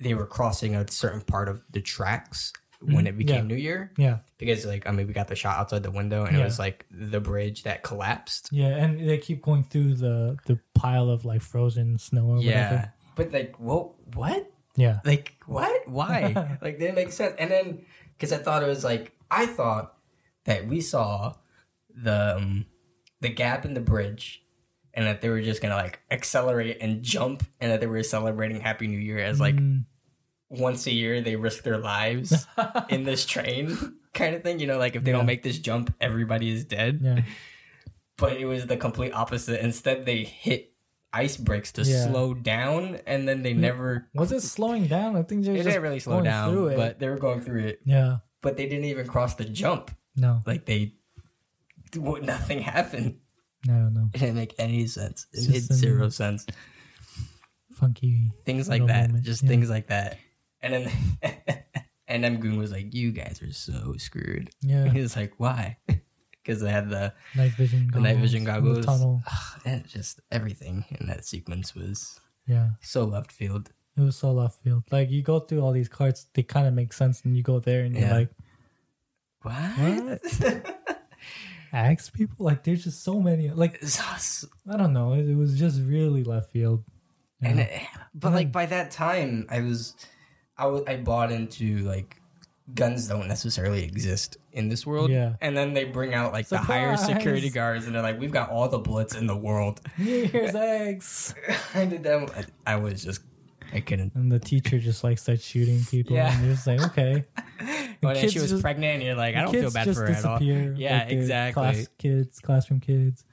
they were crossing a certain part of the tracks when Mhm. it became Yeah. New Year yeah, because like I mean we got the shot outside the window and it was like the bridge that collapsed. yeah, and they keep going through the the pile of like frozen snow or Yeah, whatever. but like, whoa, what? Yeah, Like what? Why? like didn't make sense. And then because I thought it was like I thought that we saw the um, the gap in the bridge, and that they were just gonna like accelerate and jump, and that they were celebrating Happy New Year as like Mm, once a year they risk their lives in this train kind of thing. You know, like if they Yeah. don't make this jump, everybody is dead. yeah, But it was the complete opposite. Instead, they hit ice breaks to Yeah. slow down, and then they mm, never. was it slowing down? I think they just didn't really slow down, but they were going through it. yeah, But they didn't even cross the jump. no, Like they. Nothing happened. I don't know. It didn't make any sense. It made zero sense. Funky. Things like that. moment, Just yeah. things like that. And then, and then Goon was like, "You guys are so screwed." Yeah, He was like, "Why?" Because they had the night vision. the night goggles vision in the goggles. tunnel. and just everything in that sequence was Yeah, so left field. It was so left field. Like you go through all these cards, they kind of make sense, and you go there and you're Yeah. like, What? ask people. Like there's just so many. Like I don't know. It, it was just really left field. you and it, but like by that time, I was, I was, I bought into like guns don't necessarily exist in this world. Yeah. And then they bring out like the higher security guards, and they're like, "We've got all the bullets in the world." Here's eggs. I did them. I, I was just, I couldn't. And the teacher just like starts shooting people. Yeah. And you're just like, okay. When kids she was just- pregnant, and you're like, I don't feel bad for her at all. Yeah, like exactly. Class kids, classroom kids.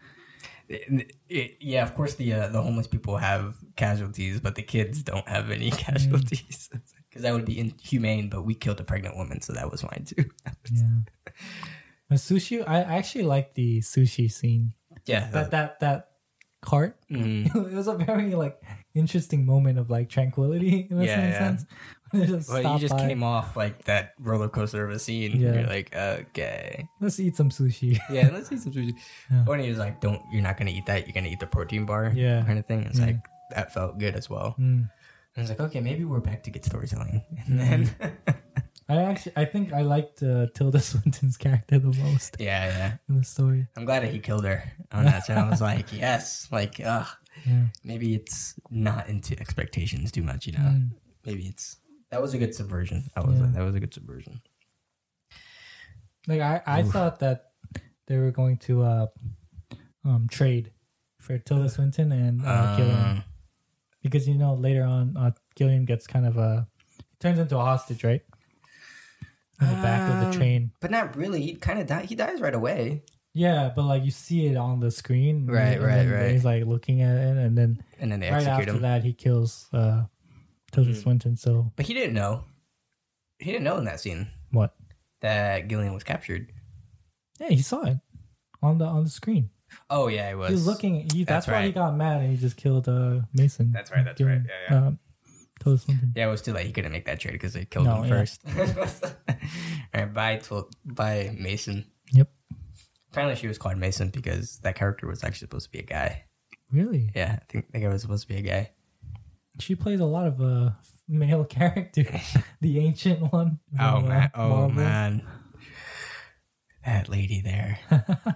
It- it- yeah, of course the uh, the homeless people have casualties, but the kids don't have any casualties because that would be inhumane. But we killed a pregnant woman, so that was fine too. Yeah. The sushi, I actually like the sushi scene. yeah, That that that cart. mhm. it was a very like interesting moment of like tranquility in a Yeah, yeah. sense. Just Well, you just by, came off like that roller coaster of a scene. Yeah. You're like, okay, Let's eat some sushi. yeah, let's eat some sushi. Yeah. When he was like, "Don't, you're not gonna eat that. You're gonna eat the protein bar." Yeah. kind of thing. It's Yeah. like that felt good as well. Mm. I was like, okay, maybe we're back to good storytelling. And then, I actually, I think I liked uh, Tilda Swinton's character the most yeah, yeah. in the story. I'm glad that he killed her on that. So I was like, yes, like, ugh. Yeah. Maybe it's not into expectations too much, you know. Mm. Maybe it's that was a good subversion. That was Yeah. that was a good subversion. Like I, I thought that they were going to uh, um, trade for Tilda Swinton and uh, Um, because you know later on uh, Gilliam gets kind of a turns into a hostage, right? In the back of Um, the train. but not really. He kind of died. He dies right away, Yeah, but like you see it on the screen, Right, and right, then right. He's like looking at it, and then and then they right execute after him. that, he kills uh, Tilda Mm. Swinton. So But he didn't know. He didn't know in that scene what? that Gilliam was captured. Yeah, he saw it on the on the screen. Oh yeah, he was. He was looking. He, that's, That's why he got mad and he just killed uh, Mason. That's right, that's Gilliam, right, yeah, yeah. Um, Tilda Swinton. Yeah, it was too late. He couldn't make that trade because they killed No, him yeah. first. All right, bye, to, bye, Mason. Yep. Apparently, she was called Mason because that character was actually supposed to be a guy. Really? Yeah, I think, I think it was supposed to be a guy. She plays a lot of uh, male characters. the ancient one. Oh from, uh, man! Oh Marvel. man! That lady there.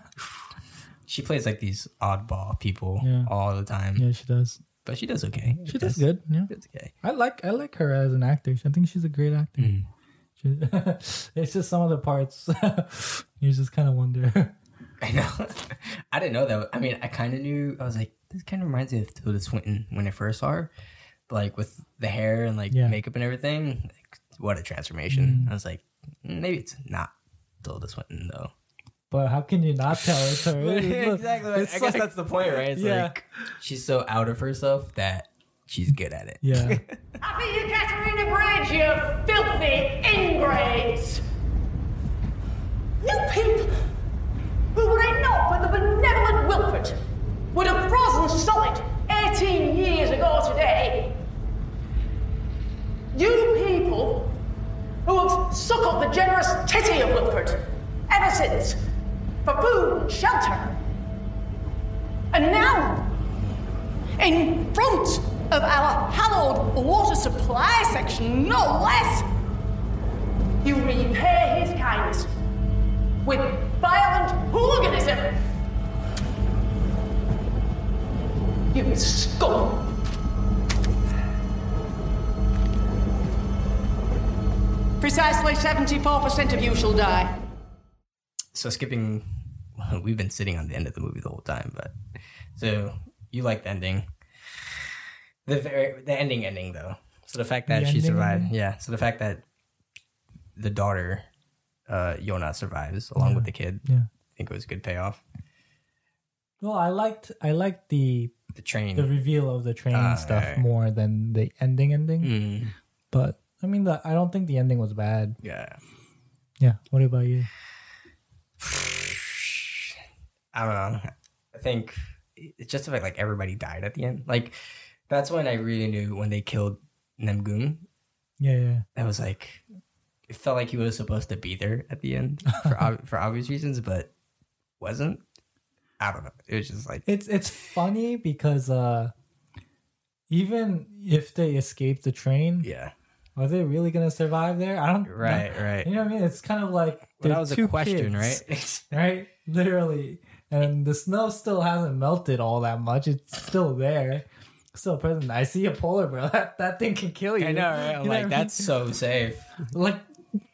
she plays like these oddball people Yeah. all the time, Yeah, she does. but she does okay. She does good. Yeah. She does okay. I like I like her as an actor. I think she's a great actor. Mm. She, it's just some of the parts you just kind of wonder. I know. I didn't know that. I mean, I kind of knew. I was like, this kind of reminds me of Tilda Swinton when I first saw her, like with the hair and like Yeah. makeup and everything. Like, what a transformation! Mm. I was like, "Mm, maybe it's not Tilda Swinton though. But how can you not tell it's her? Look, exactly. I it's guess like- that's the point, right? It's Yeah. like she's so out of herself that she's good at it. Yeah. Happy you, Katerina Bridge, you filthy ingrates! You people, who were it not for the benevolent Wilford, would have frozen solid 18 years ago today. You people, who have suckled the generous titty of Wilford ever since, for food and shelter. And now, in front of our hallowed water supply section, no less. You repay his kindness with violent hooliganism. You scum. Precisely 74% of you shall die. So skipping, we've been sitting on the end of the movie the whole time, but so you like the ending, the very the ending ending though. So the fact that The she ending survived, yeah. So the fact that the daughter, uh, Yona survives along with the kid, Yeah. I think it was a good payoff. Well, I liked I liked the The train, the reveal of the train Ah, stuff right. more than the ending ending. Mm, But I mean, the, I don't think the ending was bad. yeah. Yeah. What about you? I don't know. I think it's just fact like everybody died at the end. Like that's when I really knew when they killed Namgung. Yeah, yeah. I was like, it felt like he was supposed to be there at the end for ob- for obvious reasons, but wasn't. I don't know. It was just like It's it's funny because uh even if they escape the train, Yeah. are they really gonna survive there? I don't. Right, right. You know what I mean? It's kind of like Well, that was a question, kids, right? right? Literally, and the snow still hasn't melted all that much. It's still there, still present. I see a polar bear. That that thing can kill you. I know, right? You know like, I mean? that's so safe. like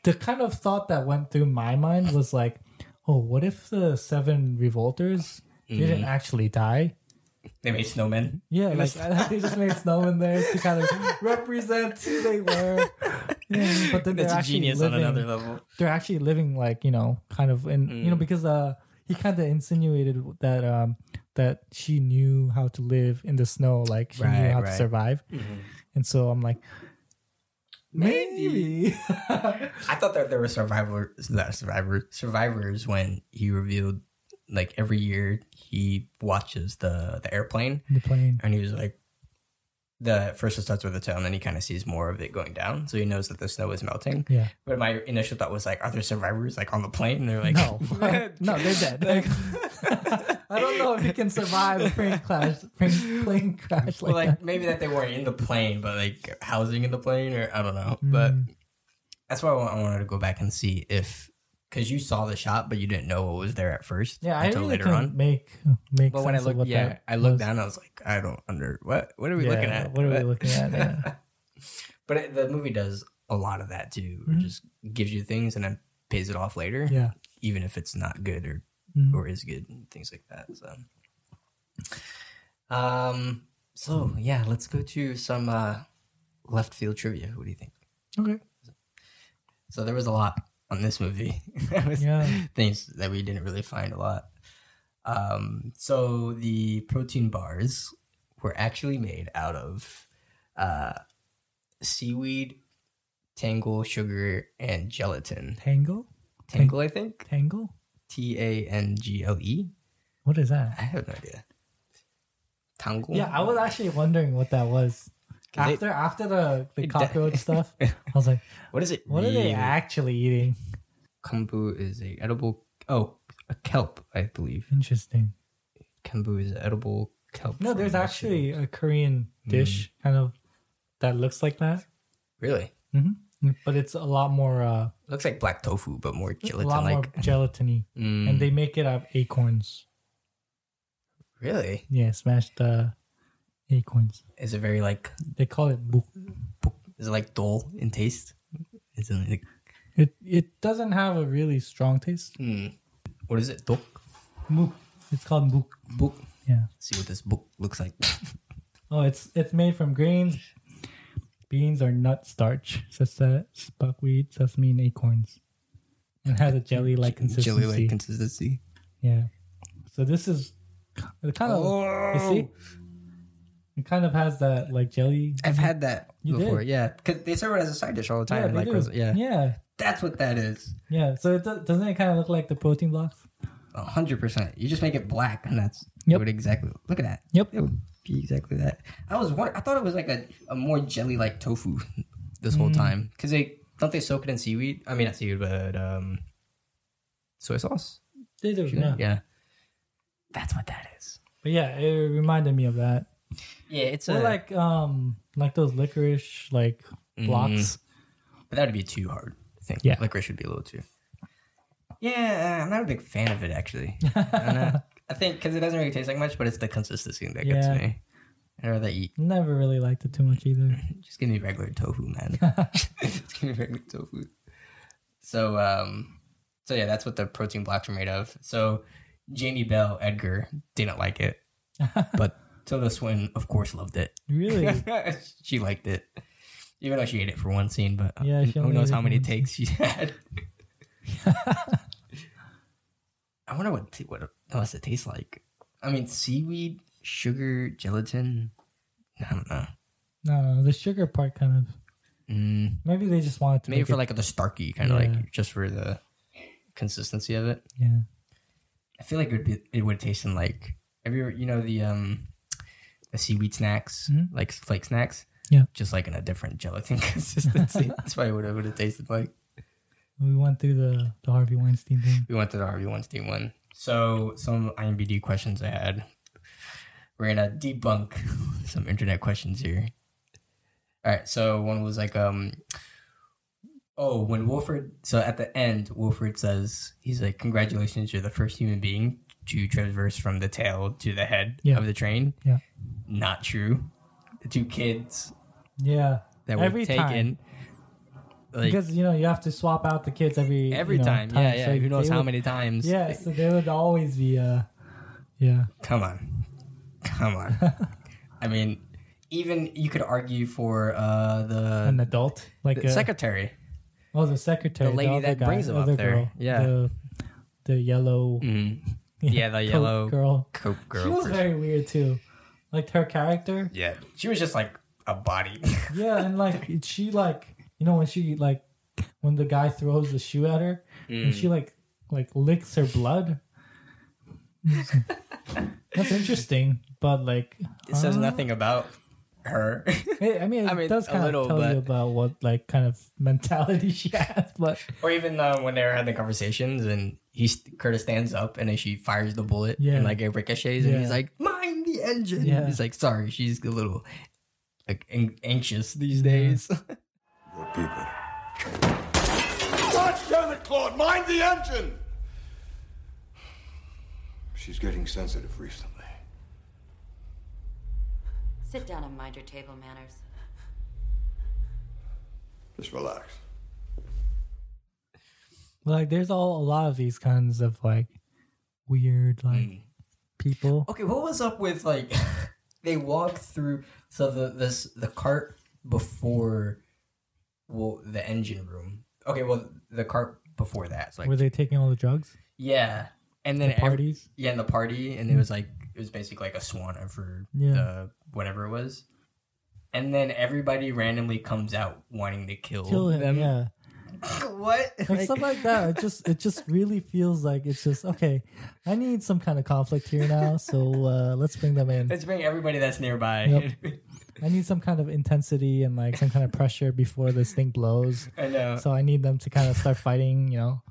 the kind of thought that went through my mind was like, oh, what if the seven revolters Mm-hmm. didn't actually die? They made snowmen. Yeah, like they just made snowmen there to kind of represent who they were. Yeah, but then they're a actually genius living, on another level. They're actually living like you know, kind of in you Mm. know because uh he kind of insinuated that um that she knew how to live in the snow, like she knew Right, how to right. survive, and so I'm like. Maybe. Maybe. I thought that there were survivors, not survivors, survivors when he revealed, like every year he watches the the airplane, the plane. and he was like, the first it starts with the tail, and then he kind of sees more of it going down, so he knows that the snow is melting. Yeah. But my initial thought was like, are there survivors like on the plane? And they're like, No, no, they're dead. I don't know if you can survive a plane crash, plane, plane crash like, well, like that. maybe that they weren't in the plane, but like housing in the plane, or I don't know. But mm. that's why I wanted to go back and see if because you saw the shot, but you didn't know what was there at first. Yeah, I until really later on. make make. But when I looked, yeah, I looked was. down. I was like, I don't under what? What are we Yeah, looking at? What are we looking at? Yeah. But it, the movie does a lot of that too. It just gives you things and then pays it off later. yeah. even if it's not good or Mhm. or is good and things like that. So, um, so yeah, let's go to some uh, left field trivia. What do you think? Okay. So there was a lot on this movie. Yeah. things that we didn't really find a lot. Um, so the protein bars were actually made out of uh, seaweed, tangle, sugar, and gelatin. Tangle. Tangle, I think. Tangle. T A N G L E. What is that? I have no idea. Tangle. Yeah, I was actually wondering what that was. 'Cause they- After after the the cockroach stuff, I was like, What is it? what are they actually eating? Kombu is a edible. Oh, a kelp, I believe. Interesting. Kombu is an edible kelp. No, there's actually a Korean dish kind of that looks like that, really hmm but it's a lot more uh, looks like black tofu, but more a gelatin lot more like. gelatiny, Mm, and they make it out of acorns. really Yeah, smash uh, acorns. is it very like They call it buk. is it like dull in taste? Is it like It it doesn't have a really strong taste. hmm, what is it? Dok Buk. It's called buk. book. Yeah. See what this book looks like. Oh, it's it's made from grains, beans, or nut starch, such as buckwheat, sesame, and acorns. And has a jelly-like consistency. Jelly like consistency. yeah. So this is it kind of you see. It kind of has that like jelly. I've had that You before. did? Yeah, because they serve it as a side dish all the time. Yeah, they like do. yeah, yeah, that's what that is. yeah. So it does, doesn't it kind of look like the protein blocks? A hundred percent. You just make it black, and that's Yep. what exactly. Look at that. Yep. It would be exactly that. I was wondering, I thought it was like a, a more jelly like tofu this whole Mm. time because they don't they soak it in seaweed. I mean not seaweed, but um, soy sauce. They do. Yeah. Yeah. That's what that is. But yeah, it reminded me of that. Yeah, it's a like um like those licorice like blocks. but that would be too hard. I think. Yeah. licorice would be a little too. Yeah, I'm not a big fan of it actually. I'm not- I think because it doesn't really taste like much, but it's the consistency that gets Yeah. me. I'd rather eat. Never really liked it too much either. Just give me regular tofu, man. Just give me regular tofu. So, um, so yeah, that's what the protein blocks are made of. So, Jamie Bell Edgar didn't like it, but Tilda Swinton, of course, loved it. Really? she liked it, even though she ate it for one scene. But Yeah, who- knows how many takes she had? I wonder what t- what does it taste like. I mean, seaweed, sugar, gelatin. I don't know. No, no, the sugar part kind of. Mm, Maybe they just wanted to maybe make for it- like the starky kind of like just for the consistency of it. yeah. I feel like it would be, it would taste in like have you ever you know the um seaweed snacks Mhm. like flake snacks Yeah. just like in a different gelatin consistency. That's probably what it would have tasted like. We went through the the Harvey Weinstein thing. We went to the Harvey Weinstein one. So some IMBD questions I had. We're gonna debunk some internet questions here. All right, so one was like, um, oh, when Wilford. So at the end, Wilford says he's like, "Congratulations, you're the first human being to traverse from the tail to the head Yeah. of the train." Yeah. Not true. The two kids Yeah. that were Every taken. time. Like because you know you have to swap out the kids every every you know, time, yeah, yeah. so Who knows how would- many times? Yeah, so they would always be. uh Yeah. Come on. Come on. I mean, even you could argue for uh, the, An adult, like the a, secretary. oh, the secretary, the lady other that guy, brings them up there. girl, Yeah. the, the yellow, Mm. Yeah, the coat yellow girl. Coke girl. She was person. very weird too, like her character. yeah, she was just like a body. Yeah, and like she like you know when she like when the guy throws the shoe at her Mm. and she like like licks her blood. That's interesting, but like it says uh, nothing about her. I mean, it I mean, does a kind little, of tell you about what like kind of mentality she has, but or even uh, when they're having conversations and he Curtis stands up and then she fires the bullet Yeah. and like it ricochets and Yeah. he's like, "Mind the engine." Yeah. He's like, "Sorry, she's a little like an- anxious these Yeah. days." Good people. God damn it, Claude! Mind the engine! She's getting sensitive recently. Sit down and mind your table manners. Just relax. like there's all a lot of these kinds of like weird like Mm. people. Okay, what was up with like they walk through so the this the cart before well the engine room. Okay, well the cart before that. It's like Were they taking all the drugs? yeah, and then The every- parties? yeah, in the party, and it was like it was basically like a swan for Yeah. the whatever it was. And then everybody randomly comes out wanting to kill, Kill him, them. yeah. what? Like, Like- stuff like that. It just it just really feels like it's just okay. I need some kind of conflict here now, so uh, let's bring them in. Let's bring everybody that's nearby. Yep. I need some kind of intensity and like some kind of pressure before this thing blows. I know. So I need them to kind of start fighting, you know.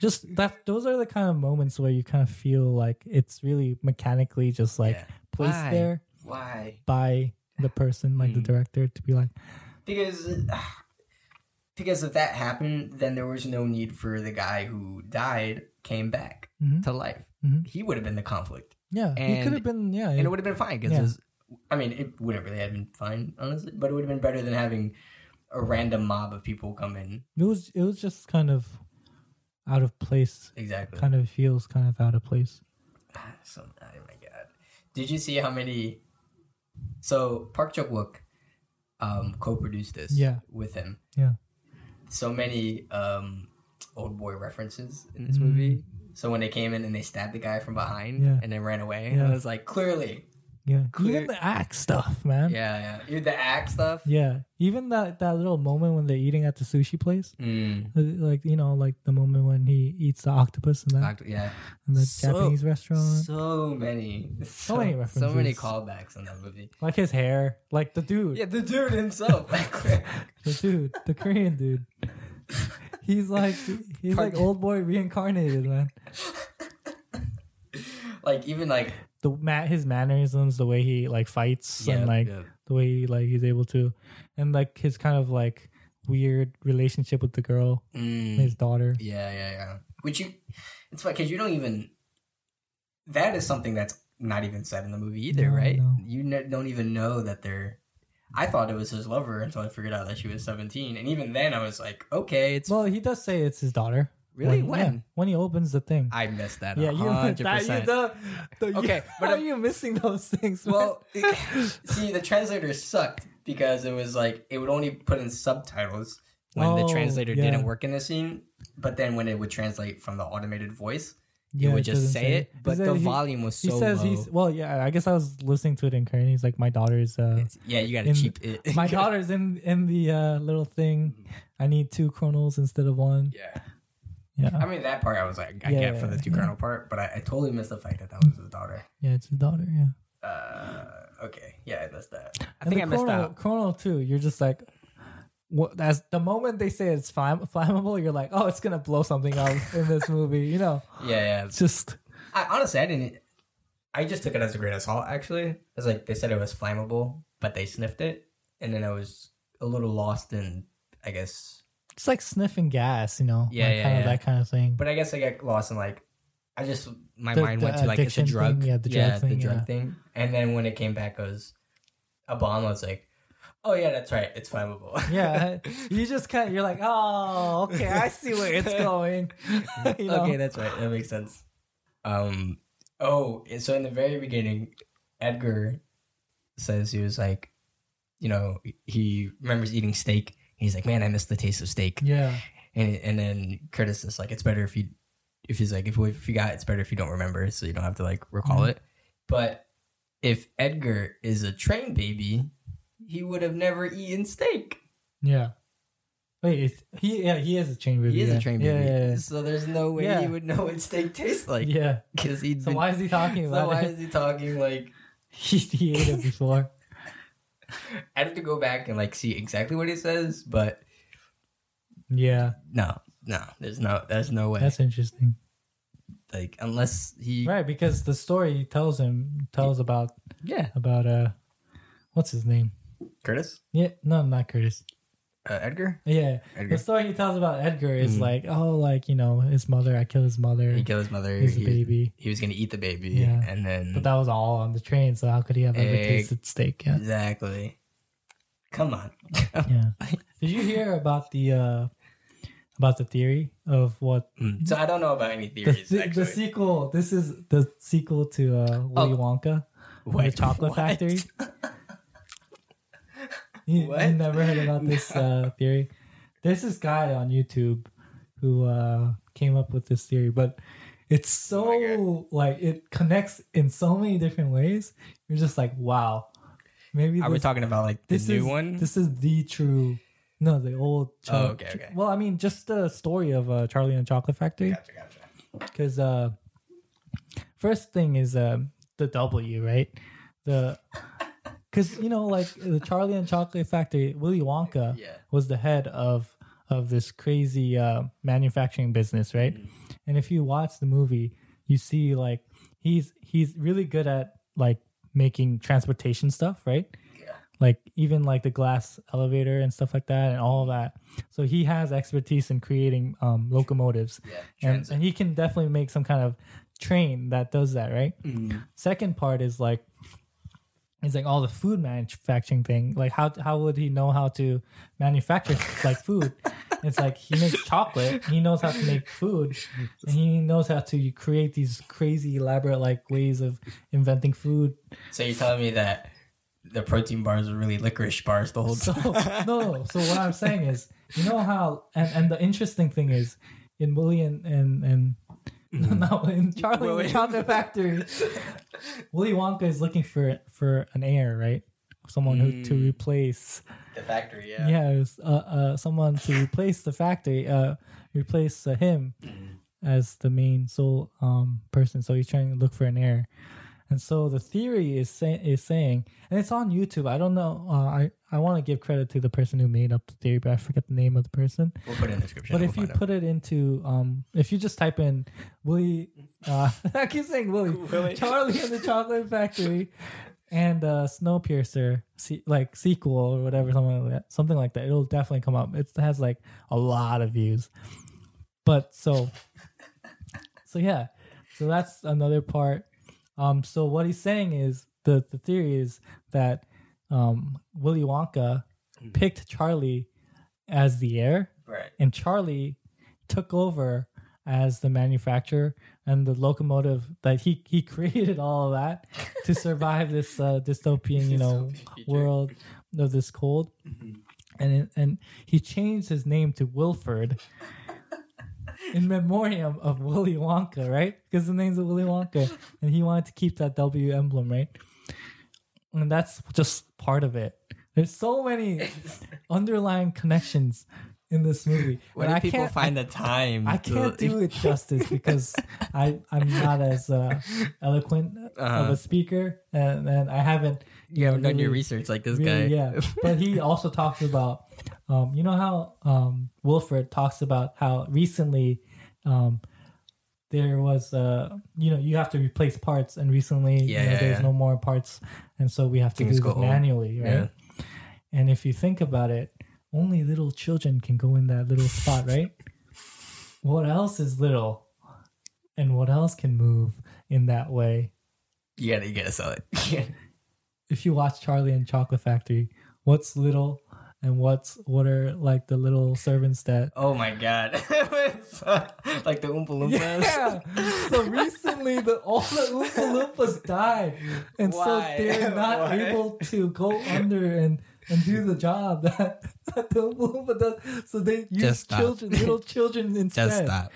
Just that those are the kind of moments where you kind of feel like it's really mechanically just like Yeah. placed Why? there Why? by the person, like the Mm. director, to be like, because because if that happened, then there was no need for the guy who died came back Mhm. to life. Mhm. He would have been the conflict, yeah, he could have been, yeah, and it would have been fine because Yeah. I mean, it wouldn't really have been fine, honestly, but it would have been better than having a random mob of people come in. it was it was just kind of out of place. Exactly. Kind of feels kind of out of place. So, oh my god, did you see how many? So Park Chan Wook um, co-produced this Yeah. with him. Yeah. so many um Oldboy references in this Mm. movie. So when they came in and they stabbed the guy from behind Yeah. and then ran away, Yeah. I was like, clearly, Yeah, Clear- even the act stuff, man. yeah, yeah, the act stuff. Yeah, even that that little moment when they're eating at the sushi place, Mm. Uh, like you know, like the moment when he eats the octopus and that Act- yeah, in the So- Japanese restaurant, so many, so, many references, so many callbacks in that movie. like his hair, like the dude, Yeah, the dude himself. the dude, the Korean dude. He's like he's like Oldboy reincarnated, man. like even like The ma- his mannerisms, the way he like fights, yeah, and like yeah. the way he, like he's able to, and like his kind of like weird relationship with the girl, Mm. his daughter. Yeah, yeah, yeah. Which you, it's funny because you don't even. That is something that's not even said in the movie either, No, right? no. You ne- don't even know that they're. I thought it was his lover until I figured out that she was seventeen, and even then I was like, okay, it's. Well, he does say it's his daughter. Really? yeah, When? when he opens the thing. I missed that. Yeah, you that, you percent. the, the, Okay, but are I'm- you missing those things? man? Well, see, the translator sucked because it was like it would only put in subtitles when the Oh, translator yeah. didn't work in the scene, but then when it would translate from the automated voice, Yeah, it would just doesn't say it. But said the he- volume was so he says low. he's well, yeah. I guess I was listening to it in Korean. He's like, my daughter's uh, It's- yeah, you got to in- cheap it. my daughter's in in the uh, little thing. I need two kernels instead of one. Yeah. Yeah, I mean, that part I was like, I Yeah, get for the two yeah. kernel part, but I, I totally missed the fact that that was his daughter. yeah, it's his daughter. Yeah, Uh, okay. Yeah, I missed that. I and think I missed out. kernel too. You're just like, what? That's the moment they say it's flamm- flammable. You're like, oh, it's gonna blow something up in this movie. You know, Yeah, yeah. it's just I, honestly, I didn't. I just took it as a grain of salt. Actually, it's like they said it was flammable, but they sniffed it, and then I was a little lost in, I guess. It's like sniffing gas, you know? Yeah, like yeah, kind of that kind of thing. But I guess I got lost in like, I just my The- mind the went to like it's a drug, thing, yeah, the drug thing, the drug yeah. thing, and then when it came back, it was a bomb. Was like, oh yeah, that's right, it's flammable. yeah, you just kind of you're like, oh, okay, I see where it's going. You know? Okay, that's right. That makes sense. Um. Oh, so in the very beginning, Edgar says he was like, you know, he remembers eating steak. He's like, man, I miss the taste of steak. yeah, And and then Curtis is like, it's better if you, if he's like, if if you got, it's better if you don't remember, so you don't have to like recall Mhm. it. But if Edgar is a train baby, he would have never eaten steak. yeah. Wait, it's, he yeah he is a chain baby. He is yeah. a train baby, yeah, yeah. so there's no way Yeah. he would know what steak tastes like. yeah. because he. So why is he talking So about why it? is he talking like? he, he ate it before. I have to go back and like see exactly what he says, but Yeah, no, no, there's no, there's no way. that's interesting. like unless he, Right, because the story tells him tells about yeah, about uh, what's his name? Curtis, Yeah, no, not Curtis. Uh, Edgar, Yeah, Edgar. the story he tells about Edgar is Mhm. like, oh, like you know, his mother. I killed his mother. He killed his mother. He's a he, baby. He was gonna eat the baby, Yeah. and then But that was all on the train, so how could he have ever Egg. tasted steak? Yeah. exactly. Come on. yeah. Did you hear about the uh about the theory of what Mm. so I don't know about any the, theories. the, the sequel? This is the sequel to uh, Willy Oh. Wonka, the Chocolate what? Factory. You, you never heard about this uh, theory? There's this guy on YouTube who uh, came up with this theory, but it's so Oh like it connects in so many different ways. You're just like, wow. Maybe Are we talking about like the this new is one? this is the true. No, the old. Cho- Oh, okay, okay. Well, I mean, just the story of uh, Charlie and the Chocolate Factory. gotcha, gotcha. Because uh, first thing is uh, the W, right? The because you know, like the Charlie and Chocolate Factory, Willy Wonka Yeah. was the head of of this crazy uh, manufacturing business, right? And if you watch the movie, you see like he's he's really good at like making transportation stuff, right? Like even like the glass elevator and stuff like that, and all of that. So he has expertise in creating um, locomotives, Yeah, and, and he can definitely make some kind of train that does that, right? Second part is like is like all the food manufacturing thing. Like how how would he know how to manufacture like food? It's like he makes chocolate. He knows how to make food, and he knows how to create these crazy elaborate like ways of inventing food. So you're telling me that the protein bars are really licorice bars the whole So time? no, so what I'm saying is, you know how, and, and the interesting thing is, in Willie and and, and no, in Charlie and Willy. the Chocolate Factory, Willy Wonka is looking for for an heir, right? Someone who to replace, the factory, yeah. yeah, it was, uh, uh, someone to replace the factory, uh, replace uh, him as the main sole um person. So he's trying to look for an heir. And so the theory is say, is saying, and it's on YouTube. I don't know. Uh, I I want to give credit to the person who made up the theory, but I forget the name of the person. We'll put it in the description. But We'll if you put it into, um, if you just type in Willie, uh, I keep saying Willie, Willy. Charlie and the Chocolate Factory, and uh, Snowpiercer, se- like sequel or whatever, something like that, something like that, it'll definitely come up. It has like a lot of views. But so, so yeah, so that's another part. Um, so what he's saying is the the theory is that um, Willy Wonka picked Charlie as the heir, right. and Charlie took over as the manufacturer and the locomotive that he he created all of that to survive this uh, dystopian you know Dystopian world of this cold. And it, and he changed his name to Wilford in memoriam of Willy Wonka right because the name's of Willy Wonka and he wanted to keep that W emblem right and that's just part of it there's so many underlying connections in this movie Where And do I people can't- find the time? I can't do it justice because I I'm not as uh, eloquent of Uh-huh. a speaker, and, and I haven't. You haven't done your research like this really, guy. Yeah, but he also talks about, um, you know how um, Wilford talks about how recently, um, there was uh you know you have to replace parts and recently Yeah, you know, yeah, there's yeah. no more parts and so we have to Things do old. manually right Yeah. and if you think about it only little children can go in that little spot right what else is little and what else can move in that way You gotta, you gotta sell it. if you watch charlie and chocolate factory what's little and what's what are like the little servants that oh my god. Like the Oompa Loompas. Yeah. So recently, the all the Oompa Loompas died, and Why? so they're not Why? able to go under and and do the job that, that the Oompa does. So they use Just stop. children, little children instead. Just stop.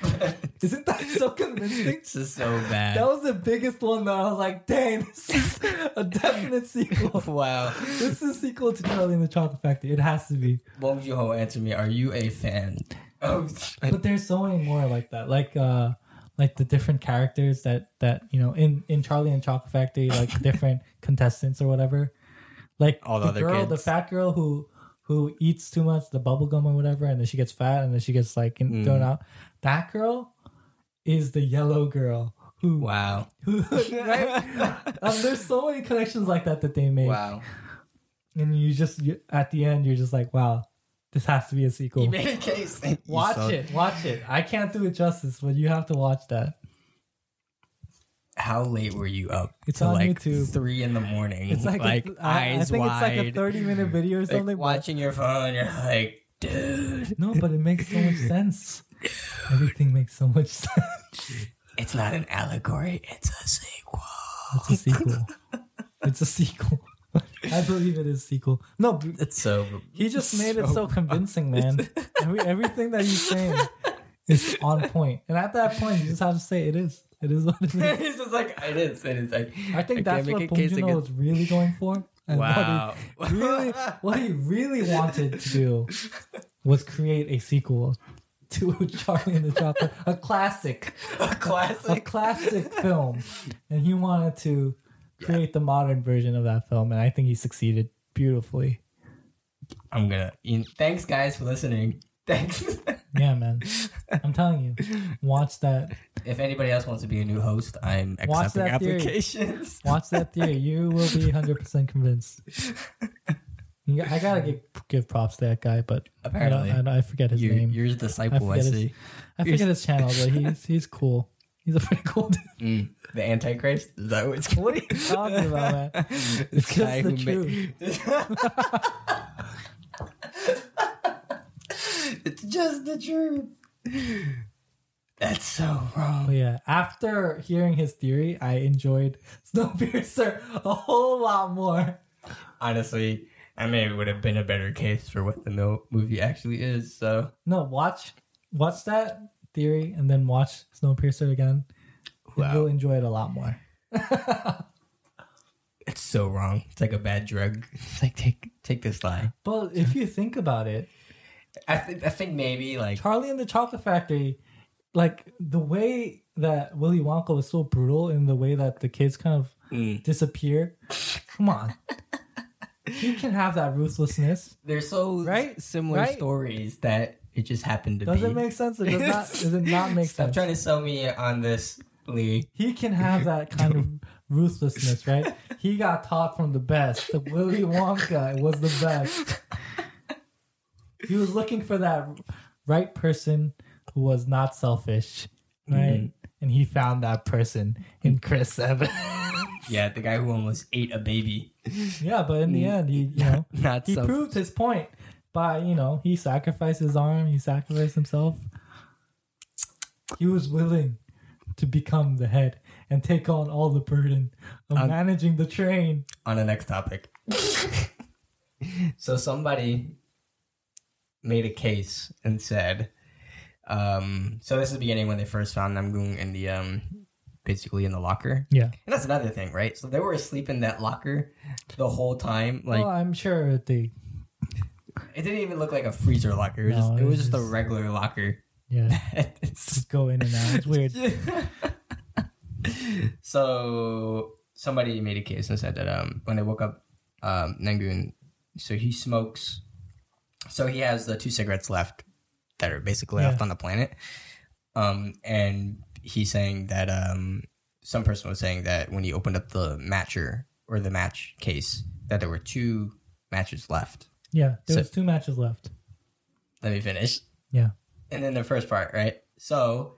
Isn't that so convincing? this is so bad. That was the biggest one that I was like, dang, this is a definite sequel. wow. This is a sequel to Charlie and the Chocolate Factory. It has to be. Bong Joon Ho, answer me. Are you a fan? Oh, but there's so many more like that like uh like the different characters that that you know in in charlie and chocolate factory like different contestants or whatever like All the the other girl the fat girl who who eats too much the bubble gum or whatever and then she gets fat and then she gets like in, Mm. thrown out that girl is the yellow girl who wow. who right um, there's so many connections like that that they make Wow. and you just you, at the end you're just like wow this has to be a sequel You made a case. You Watch it, watch it. I can't do it justice, but you have to watch that. How late were you up? It's on like YouTube. three in the morning. It's like, like a, I, I eyes think wide. it's like a thirty minute video or something. but- watching your phone. You're like, dude, no, but it makes so much sense. Everything makes so much sense. it's not an allegory. It's a sequel. It's a sequel. it's a sequel. I believe it is sequel. No, It's so. he just made it so convincing, man. Every, everything that he's saying is on point, and at that point, you just have to say it is. It is what it is. He's just like it is. It is. Like, I think can't that's make what a Bong case Joon-ho against- was really going for. And Wow. What he really, what he really wanted to do was create a sequel to Charlie and the Chocolate, a classic, a classic, a classic. classic film, and he wanted to create the modern version of that film, and I think he succeeded beautifully. I'm gonna. Thanks, guys, for listening. Thanks. Yeah, man, I'm telling you, watch that, if anybody else wants to be a new host, I'm Watch accepting theory. applications. watch that theory. You will be 100 percent convinced. I gotta give, give props to that guy, but I Apparently. I, I forget his You, name. you're his disciple. I, his- see. I forget his channel, but he's he's cool. He's a pretty cool dude. Mm, the Antichrist. Is that what it's What are you talking about, man? It's just the truth. Just the truth. That's so wrong. But yeah, after hearing his theory, I enjoyed Snowpiercer a whole lot more. Honestly, I maybe would have been a better case for what the movie actually is. So No, watch watch that theory and then watch Snowpiercer again. Wow. You'll enjoy it a lot more. it's so wrong. It's like a bad drug. It's like take take this lie. But if you think about it, I think I think maybe like Charlie and the Chocolate Factory, like the way that Willy Wonka was so brutal in the way that the kids kind of Mm. disappear. Come on. he can have that ruthlessness. they're so Right? similar Right? stories that it just happened to Does be. it make sense or does not does it not make sense? Stop sense? trying to sell me on this, Lee. he can have that kind of ruthlessness, right? He got taught from the best. The Willy Wonka was the best. He was looking for that right person who was not selfish, right? And he found that person in Chris Evans. Yeah, the guy who almost ate a baby. yeah, but in the end, he you know Not he self- proved his point by you know he sacrificed his arm, he sacrificed himself. He was willing to become the head and take on all the burden of Um, managing the train. on the next topic. so somebody made a case and said, um, so this is the beginning when they first found Namgung in the um, basically in the locker. Yeah. And that's another thing, right? So they were asleep in that locker the whole time. Like well, I'm sure they. it didn't even look like a freezer locker. It was No, just it was was just a regular locker. Yeah, It's- just go in and out. It's weird. so somebody made a case and said that um when they woke up um Namgung so he smokes so he has the two cigarettes left that are basically Yeah. left on the planet um and he's saying that um, some person was saying that when he opened up the matcher or the match case, that there were two matches left. Yeah, there So- was two matches left. Let me finish. Yeah. And then the first part, right? So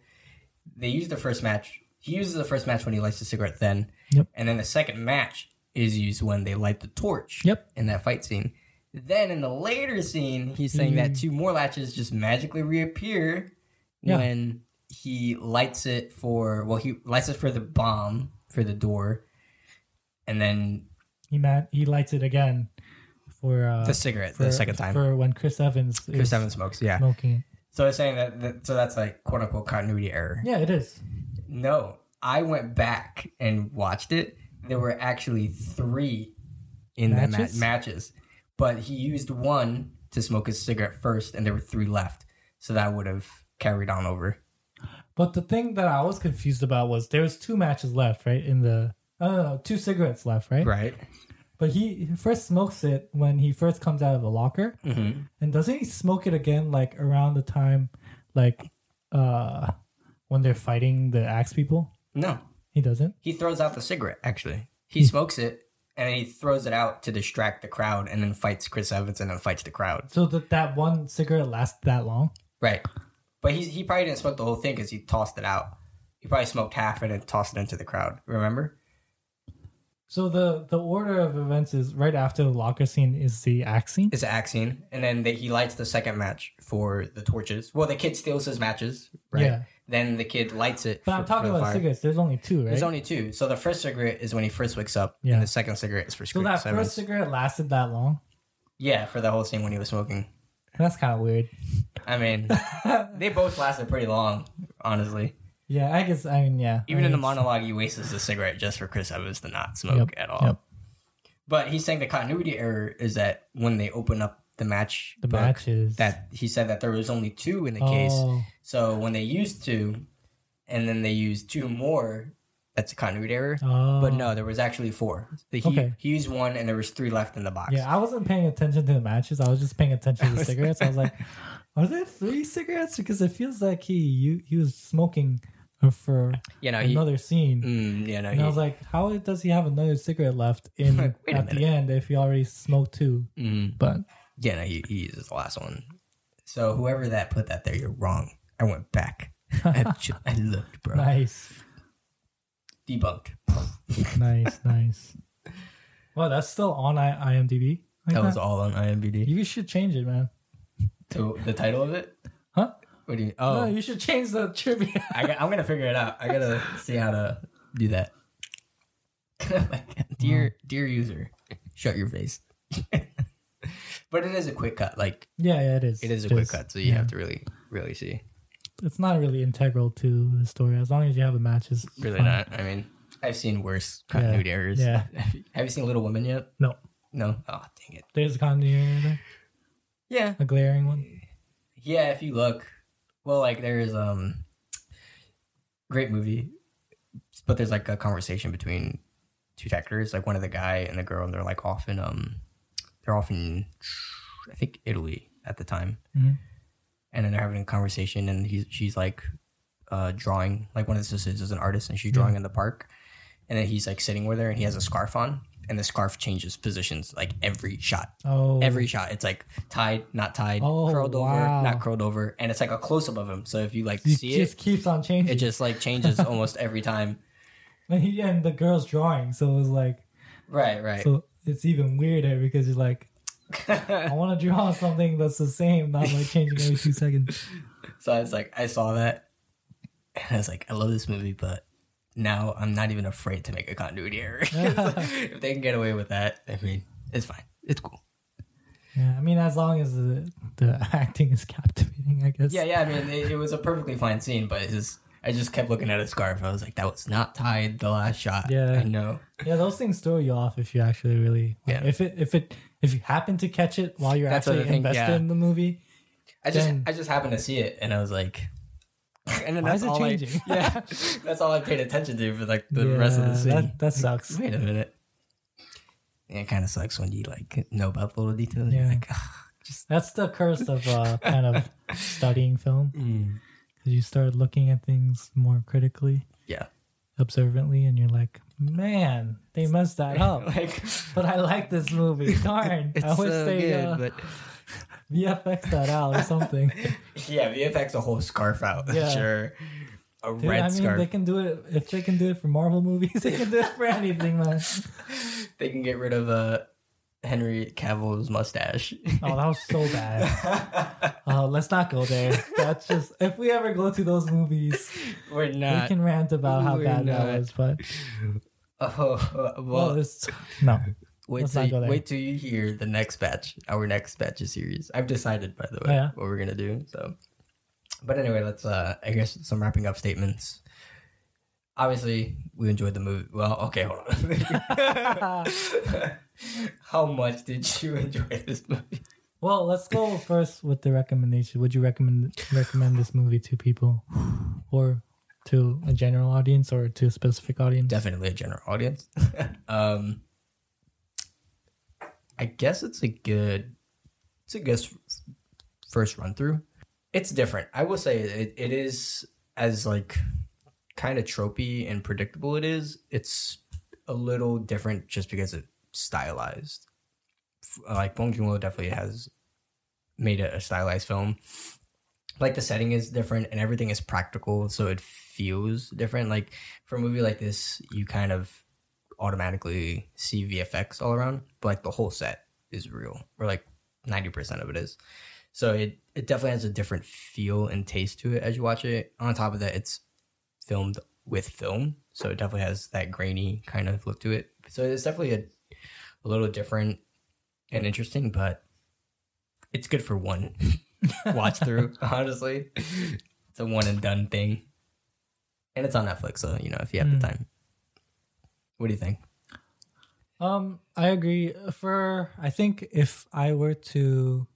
they use the first match. He uses the first match when he lights the cigarette, then. Yep. And then the second match is used when they light the torch. Yep. In that fight scene. Then in the later scene, he's saying that two more latches just magically reappear Yeah. when he lights it for well, he lights it for the bomb for the door, and then He man he lights it again for uh, the cigarette for, the second time. for when Chris Evans Chris is Evans smokes, yeah. smoking So So it's saying that, that so that's like quote unquote continuity error. Yeah, it is. No, I went back and watched it. There were actually three in the ma- matches, but he used one to smoke his cigarette first, and there were three left. So that would have carried on over. But the thing that I was confused about was there was two matches left, right? In the I two cigarettes left, right? Right. But he first smokes it when he first comes out of the locker, Mm-hmm. and doesn't he smoke it again like around the time, like uh when they're fighting the axe people? No, He doesn't. he throws out the cigarette. Actually, he smokes it and then he throws it out to distract the crowd, and then fights Chris Evans, and then fights the crowd. So that that one cigarette lasts that long. Right. But he he probably didn't smoke the whole thing because he tossed it out. He probably smoked half and then tossed it into the crowd. Remember? So the the order of events is right after the locker scene is the axe scene. It's an axe scene, and then they, he lights the second match for the torches. Well, the kid steals his matches, right? Yeah. Then the kid lights it. But for- I'm talking about fire. cigarettes. There's only two, right? There's only two. So the first cigarette is when he first wakes up, Yeah. and the second cigarette is for so that Evans. first cigarette lasted that long. yeah, for the whole scene when he was smoking. That's kind of weird. I mean, they both lasted pretty long, honestly. Yeah, I guess. I mean, yeah. Even I in the monologue, he wastes a cigarette just for Chris Evans to not smoke Yep, at all. yep. But he's saying the continuity error is that when they open up the match, The matches. that he said that there was only two in the case. Oh, So when they used two, and then they used two more, that's a continuity error. oh. But no, there was actually four. The- He, Okay. he used one, and there was three left in the box. Yeah, I wasn't paying attention to the matches. I was just paying attention to the cigarettes. I was like, are there three cigarettes? Because it feels like he you, he was smoking for you know, he, another scene. mm, you know, And I he, was like, how does he have another cigarette left in at the end if he already smoked two? mm, But yeah, no, he, he uses the last one. So whoever that put that there, you're wrong. I went back. I, ch- I looked, bro. nice, Debunked. nice, nice. Well, that's still on I- IMDb. like That was all on IMDb. You should change it, man. To the title of it? Huh? What do you? Oh, No, you should change the trivia. I I'm gonna figure it out. I gotta see how to do that. dear, dear user, shut your face. But it is a quick cut. Like yeah, yeah, it is. it is a quick cut, so you yeah. have to really, really see. It's not really integral to the story. As long as you have the matches, Really fine. not. I mean, I've seen worse continuity errors. yeah. Have you seen Little Women yet? No, No. Oh, dang it. there's a continuity there, Yeah. a glaring one. Yeah. If you look, well, like there's um, great movie, but there's like a conversation between two actors, like one of the guy and the girl, and they're like off in um, they're off in I think Italy at the time, Mhm. and then they're having a conversation, and he's she's like uh drawing, like one of the sisters is an artist, and she's drawing in the park, and then he's like sitting with her, and he has a scarf on. And the scarf changes positions like every shot. Oh, Every shot, it's like tied, not tied, Oh, curled over, not curled over, and it's like a close up of him. So if you like see it see just it, keeps on changing. it just like changes almost every time. and, he, and the girl's drawing, so it was like, Right, right. so it's even weirder because you're like, I want to draw something that's the same, not like changing every two seconds. So I was like, I saw that, and I was like, I love this movie, but now I'm not even afraid to make a continuity error. if they can get away with that, I mean, it's fine. It's cool. Yeah, I mean, as long as the, the acting is captivating, I guess. Yeah, yeah. I mean, it, it was a perfectly fine scene, but his, I just kept looking at his scarf. I was like, that was not tied the last shot. Yeah. I know. Yeah, those things throw you off if you actually really. Yeah. If it if it if you happen to catch it while you're That's actually invested yeah. in the movie, I just, Then- I just happened to see it, and I was like, and then Why that's is it all changing? I, yeah, that's all I paid attention to for like the rest of the scene. That, that sucks. Wait a minute. Yeah, it kind of sucks when you like know about the little details. You're Yeah. like, "Ugh." That's the curse of uh, kind of studying film. Mm. You start looking at things more critically, Yeah. observantly, and you're like, man, they messed that up. Like but I like this movie. Darn, it's I wish so they good, uh, but VFX that out or something. yeah, VFX a whole scarf out. Yeah. Sure. A Dude, red I mean, scarf. they can do it if they can do it for Marvel movies. They can do it for anything, man. they can get rid of uh Henry Cavill's mustache. Oh, that was so bad. Oh, let's not go there. That's just if we ever go to those movies, We're not. we can rant about how we're bad not. that was. But Oh, well, well, no. wait till you, wait till you hear the next batch, our next batch of series. I've decided, by the way, Oh, yeah? what we're gonna do. So, but anyway, let's. uh I guess some wrapping up statements. Obviously, we enjoyed the movie. Well, okay, hold on. How much did you enjoy this movie? Well, let's go first with the recommendation. Would you recommend recommend this movie to people, or to a general audience, or to a specific audience? definitely a general audience. um, I guess it's a good, it's a good first run through. It's different. I will say it, it is as like kind of tropey and predictable. It is. It's a little different just because it's stylized. Like Bong Joon Ho definitely has made a, a stylized film. Like the setting is different and everything is practical, so it feels different. Like for a movie like this, you kind of automatically see VFX all around, but like the whole set is real, or like ninety percent of it is. So it it definitely has a different feel and taste to it as you watch it. On top of that, it's filmed with film, so it definitely has that grainy kind of look to it. So it's definitely a, a little different and interesting, but it's good for one watch through. honestly, it's a one and done thing, and it's on Netflix, so you know if you have the time. What do you think? Um, I agree. For I think if I were to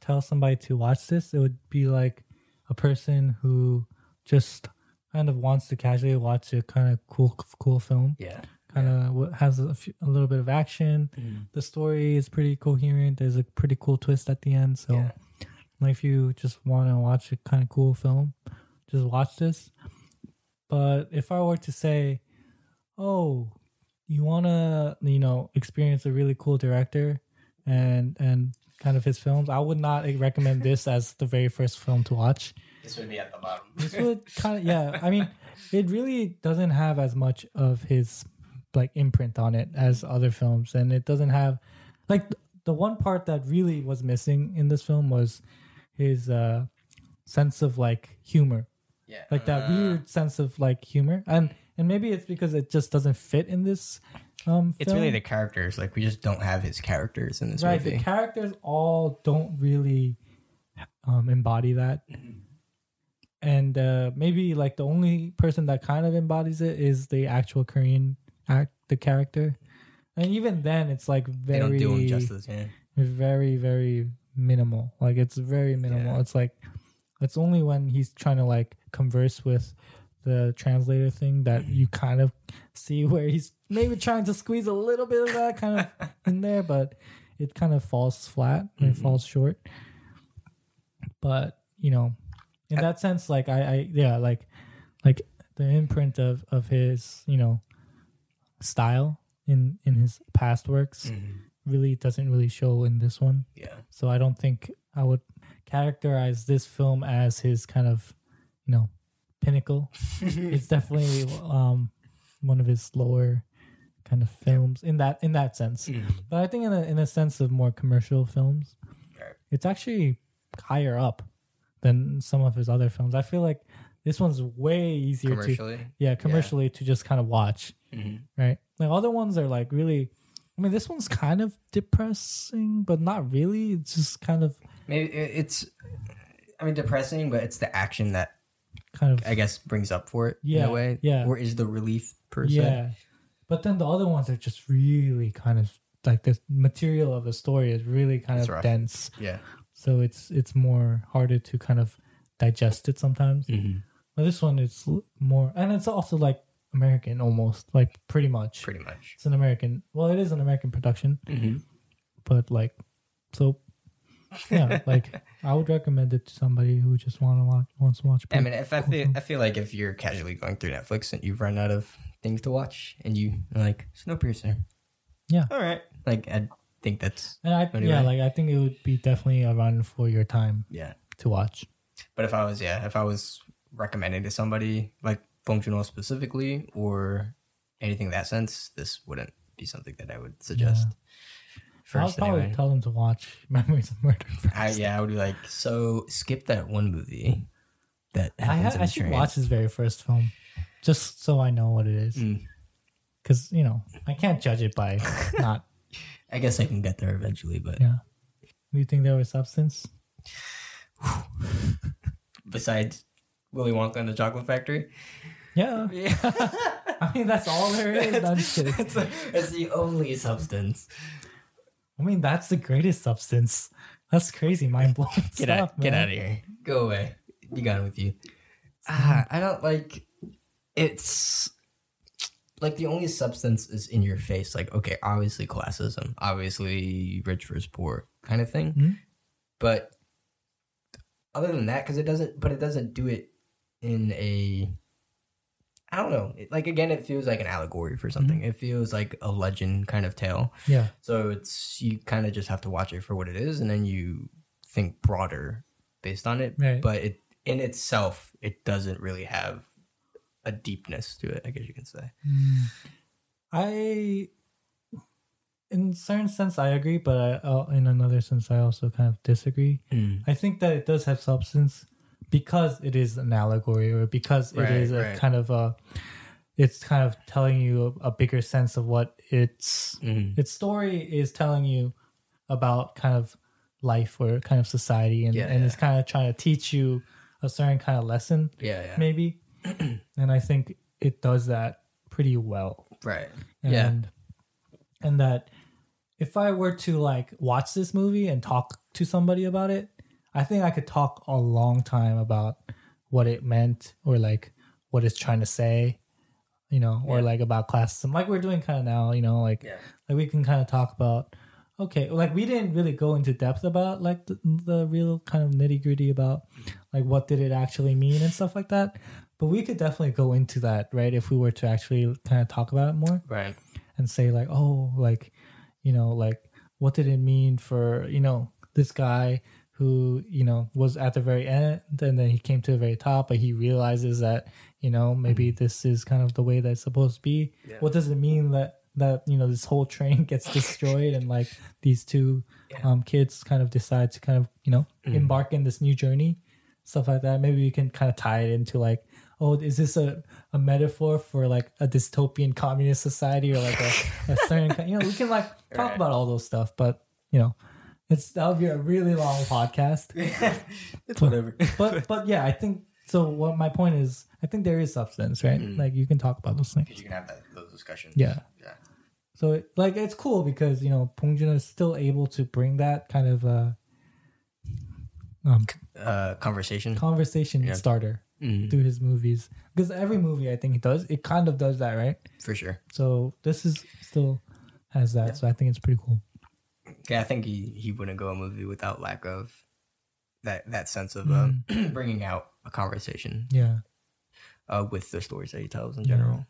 tell somebody to watch this, it would be like a person who just kind of wants to casually watch a kind of cool, cool film. Yeah, Kind of has a, few, a little bit of action. Mm. The story is pretty coherent. There's a pretty cool twist at the end. So, Yeah. like, if you just want to watch a kind of cool film, just watch this. But if I were to say, oh, you want to, you know, experience a really cool director and and kind of his films, I would not recommend this as the very first film to watch. this would be at the bottom. This would kind of yeah. I mean, it really doesn't have as much of his like imprint on it as other films, and it doesn't have like the one part that really was missing in this film was his uh sense of like humor Yeah, like that weird sense of like humor and and maybe it's because it just doesn't fit in this um It's film. really the characters. Like we just don't have his characters in this right movie. the characters all don't really um embody that and uh maybe like the only person that kind of embodies it is the actual korean act the character. And even then it's like they very don't do him justice. Yeah, very very minimal. Like it's very minimal. Yeah. it's like it's only when he's trying to like converse with the translator thing that you kind of see where he's maybe trying to squeeze a little bit of that kind of in there but it kind of falls flat and it falls short. But you know in that sense like i i yeah like like the imprint of of his you know style in in his past works really doesn't really show in this one yeah. so I don't think I would characterize this film as his kind of, you know, pinnacle. it's definitely um one of his lower kind of films in that in that sense. But I think in a in a sense of more commercial films, Right. it's actually higher up than some of his other films. I feel like this one's way easier to Commercially, yeah commercially to just kind of watch Mhm. right like other ones are like really i mean this one's kind of depressing but not really it's just kind of maybe it's. I mean, depressing, but it's the action that kind of I guess brings up for it in a way. yeah. or is the relief per se. yeah but then the other ones are just really kind of like the material of the story is really kind It's of rough. dense Yeah, so it's it's more harder to kind of digest it sometimes Mhm. but this one is more and it's also like american almost like pretty much pretty much. it's an american well it is an american production Mhm. but like so yeah, like I would recommend it to somebody who just want to watch wants to watch. I mean, if I cool feel, film. I feel like if you're casually going through Netflix and you've run out of things to watch, and you like Snowpiercer, Yeah. all right, like I think that's and I yeah, like I think it would be definitely a run for your time yeah. to watch. But if I was, yeah, if I was recommending to somebody like functional specifically or anything in that sense, this wouldn't be something that I would suggest. I'll probably anyway. tell them to watch Memories of Murder. First. I, yeah, I would be like, so skip that one movie that I, ha- in I should watch his very first film, just so I know what it is. Mm. Because you know I can't judge it by not. I guess I can get there eventually, but Yeah. Do you think there was substance? besides Willy Wonka and the Chocolate Factory, Yeah. yeah, I mean that's all there is. I'm just kidding. it's, it's the only substance. I mean that's the greatest substance. That's crazy, mind blowing Get stuff. out, get out of here. Go away. Be gone with you. Ah, I don't like. It's like the only substance is in your face. Like, okay, obviously classism, obviously rich versus poor, kind of thing. Mhm. But other than that, because it doesn't, but it doesn't do it in a. I don't know. It, like again, it feels like an allegory for something. Mm-hmm. It feels like a legend kind of tale. Yeah. So it's you kind of just have to watch it for what it is, and then you think broader based on it. Right. But it in itself, it doesn't really have a deepness to it. I guess you can say. Mm. I, in certain sense, I agree, but I, uh, in another sense, I also kind of disagree. Mm. I think that it does have substance because it is an allegory, or because it Right, is a right. kind of a. It's kind of telling you a, a bigger sense of what its Mhm. its story is telling you about kind of life or kind of society, and Yeah, and yeah. it's kind of trying to teach you a certain kind of lesson, Yeah, yeah. maybe. and I think it does that pretty well Right. and Yeah. and that if I were to like watch this movie and talk to somebody about it, I think I could talk a long time about what it meant or like what it's trying to say, you know, or like about classism, like we're doing kind of now, you know, like Yeah. like we can kind of talk about. Okay, like we didn't really go into depth about like the, the real kind of nitty gritty about like what did it actually mean and stuff like that. But we could definitely go into that, right? If we were to actually kind of talk about it more Right. and say like oh like you know like what did it mean for you know this guy who you know was at the very end and then he came to the very top but he realizes that you know maybe this is kind of the way that it's supposed to be. What does it mean that that you know this whole train gets destroyed and like these two um kids kind of decide to kind of you know embark in this new journey stuff like that? Maybe you can kind of tie it into like oh is this a, a metaphor for like a dystopian communist society or like a, a certain kind you know we can like talk Right. about all those stuff but you know it's that would be a really long podcast It's whatever. but but yeah i think so what my point is i think there is substance right like you can talk about those things you can have that, those discussions. yeah Yeah. so it- like it's cool because you know Joon is still able to bring that kind of uh um, Uh, conversation. conversation Yeah. starter Mhm. through his movies because every movie I think he does it kind of does that right For sure. so this is still has that so I think it's pretty cool Yeah, I think he, he wouldn't go a movie without lack of that that sense of um, bringing out a conversation yeah uh, with the stories that he tells in general.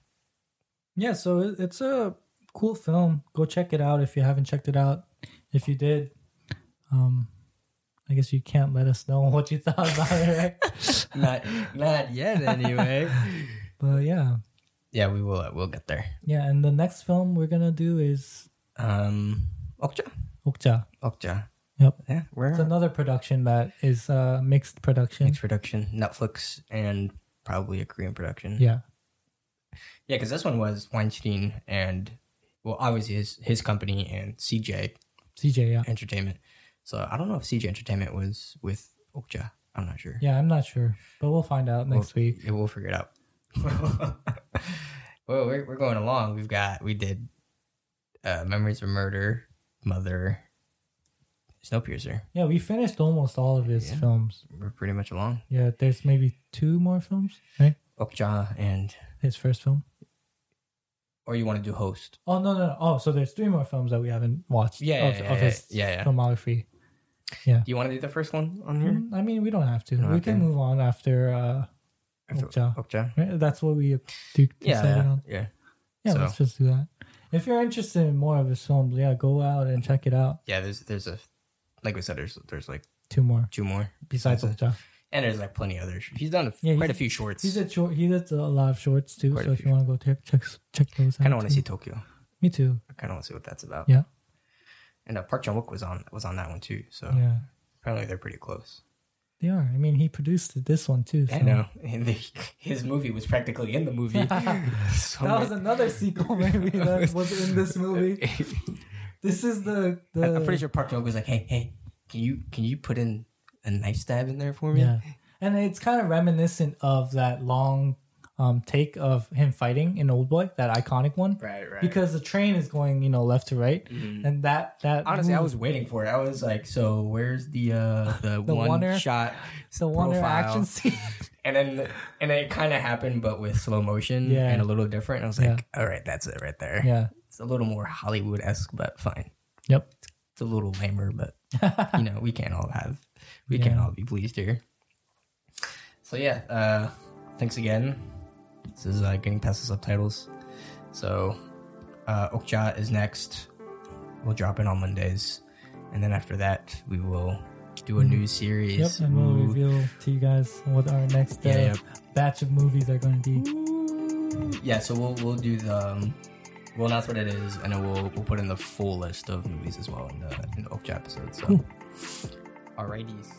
yeah so it- it's a cool film go check it out if you haven't checked it out if you did um I guess you can't let us know what you thought about it right not not yet anyway. but yeah yeah, we will. Uh, we'll get there. yeah and the next film we're gonna do is Um, Okja, Okja Okja. Yep. Yeah, we're It's another production that is uh, mixed production. mixed production, Netflix, and probably a Korean production. Yeah. yeah, because this one was Weinstein and well, obviously his his company and CJ CJ, yeah. Entertainment. So I don't know if CJ Entertainment was with Okja. I'm not sure. Yeah, I'm not sure, but we'll find out next we'll, week. Yeah, we'll figure it out. well, we're, we're going along. We've got we did uh, Memories of Murder, Mother, Snowpiercer. Yeah, we finished almost all of his Yeah. films. We're pretty much along. Yeah, there's maybe two more films, right? Okja and His first film. or you want to do Host? Oh no, no, no. Oh, so there's three more films that we haven't watched. Yeah, of, yeah, of yeah, his yeah, yeah. filmography. Yeah. Do you want to do the first one on here? Mm, I mean, we don't have to. we can move on after uh, Okja. Okja? Right? That's what we do, Yeah, decided yeah, on. yeah. Yeah, So- let's just do that. If you're interested in more of his films, yeah, go out and check it out. Yeah, there's there's a like we said, there's there's like Two more two more besides it. Okja. and there's like plenty others. He's done a, Yeah, quite a few shorts. He's a short. He did a lot of shorts too. Quite so if you want to go check check check those out. kind of want to see Tokyo. Me too. I kind of want to see what that's about. Yeah. And uh, Park Chan Wook was on was on that one too. So Yeah, apparently they're pretty close. They are. I mean, he produced this one too. So. I know. And the, his movie was practically in the movie. So That was another sequel, maybe that was in this movie. This is the the. I'm pretty sure Park Chan was like, "Hey, hey, can you can you put in a knife stab in there for me?" Yeah, and it's kind of reminiscent of that long um, take of him fighting in Oldboy, that iconic one. Right, right. Because the train is going, you know, left to right, and that that Honestly, I was waiting for it. I was like, "So where's the uh the, The one Wonder- shot the Wonder profile? action scene. And then and then it kind of happened, but with slow motion Yeah. and a little different. I was like, "All right, that's it right there." yeah. It's a little more Hollywood esque, but fine. Yep. It's a little lamer, but you know, we can't all have, we can't all be pleased here. So yeah, uh, thanks again. This is uh, getting past the subtitles. So, uh, Okja is next. We'll drop it on Mondays, and then after that, we will do a new series. Yep. And we'll Ooh. reveal to you guys what our next uh, Yeah, batch of movies are going to be. Yeah, so we'll we'll do the um, we'll announce what it is, and then we'll we'll put in the full list of movies as well in the in the Okja episode. So, alrighties.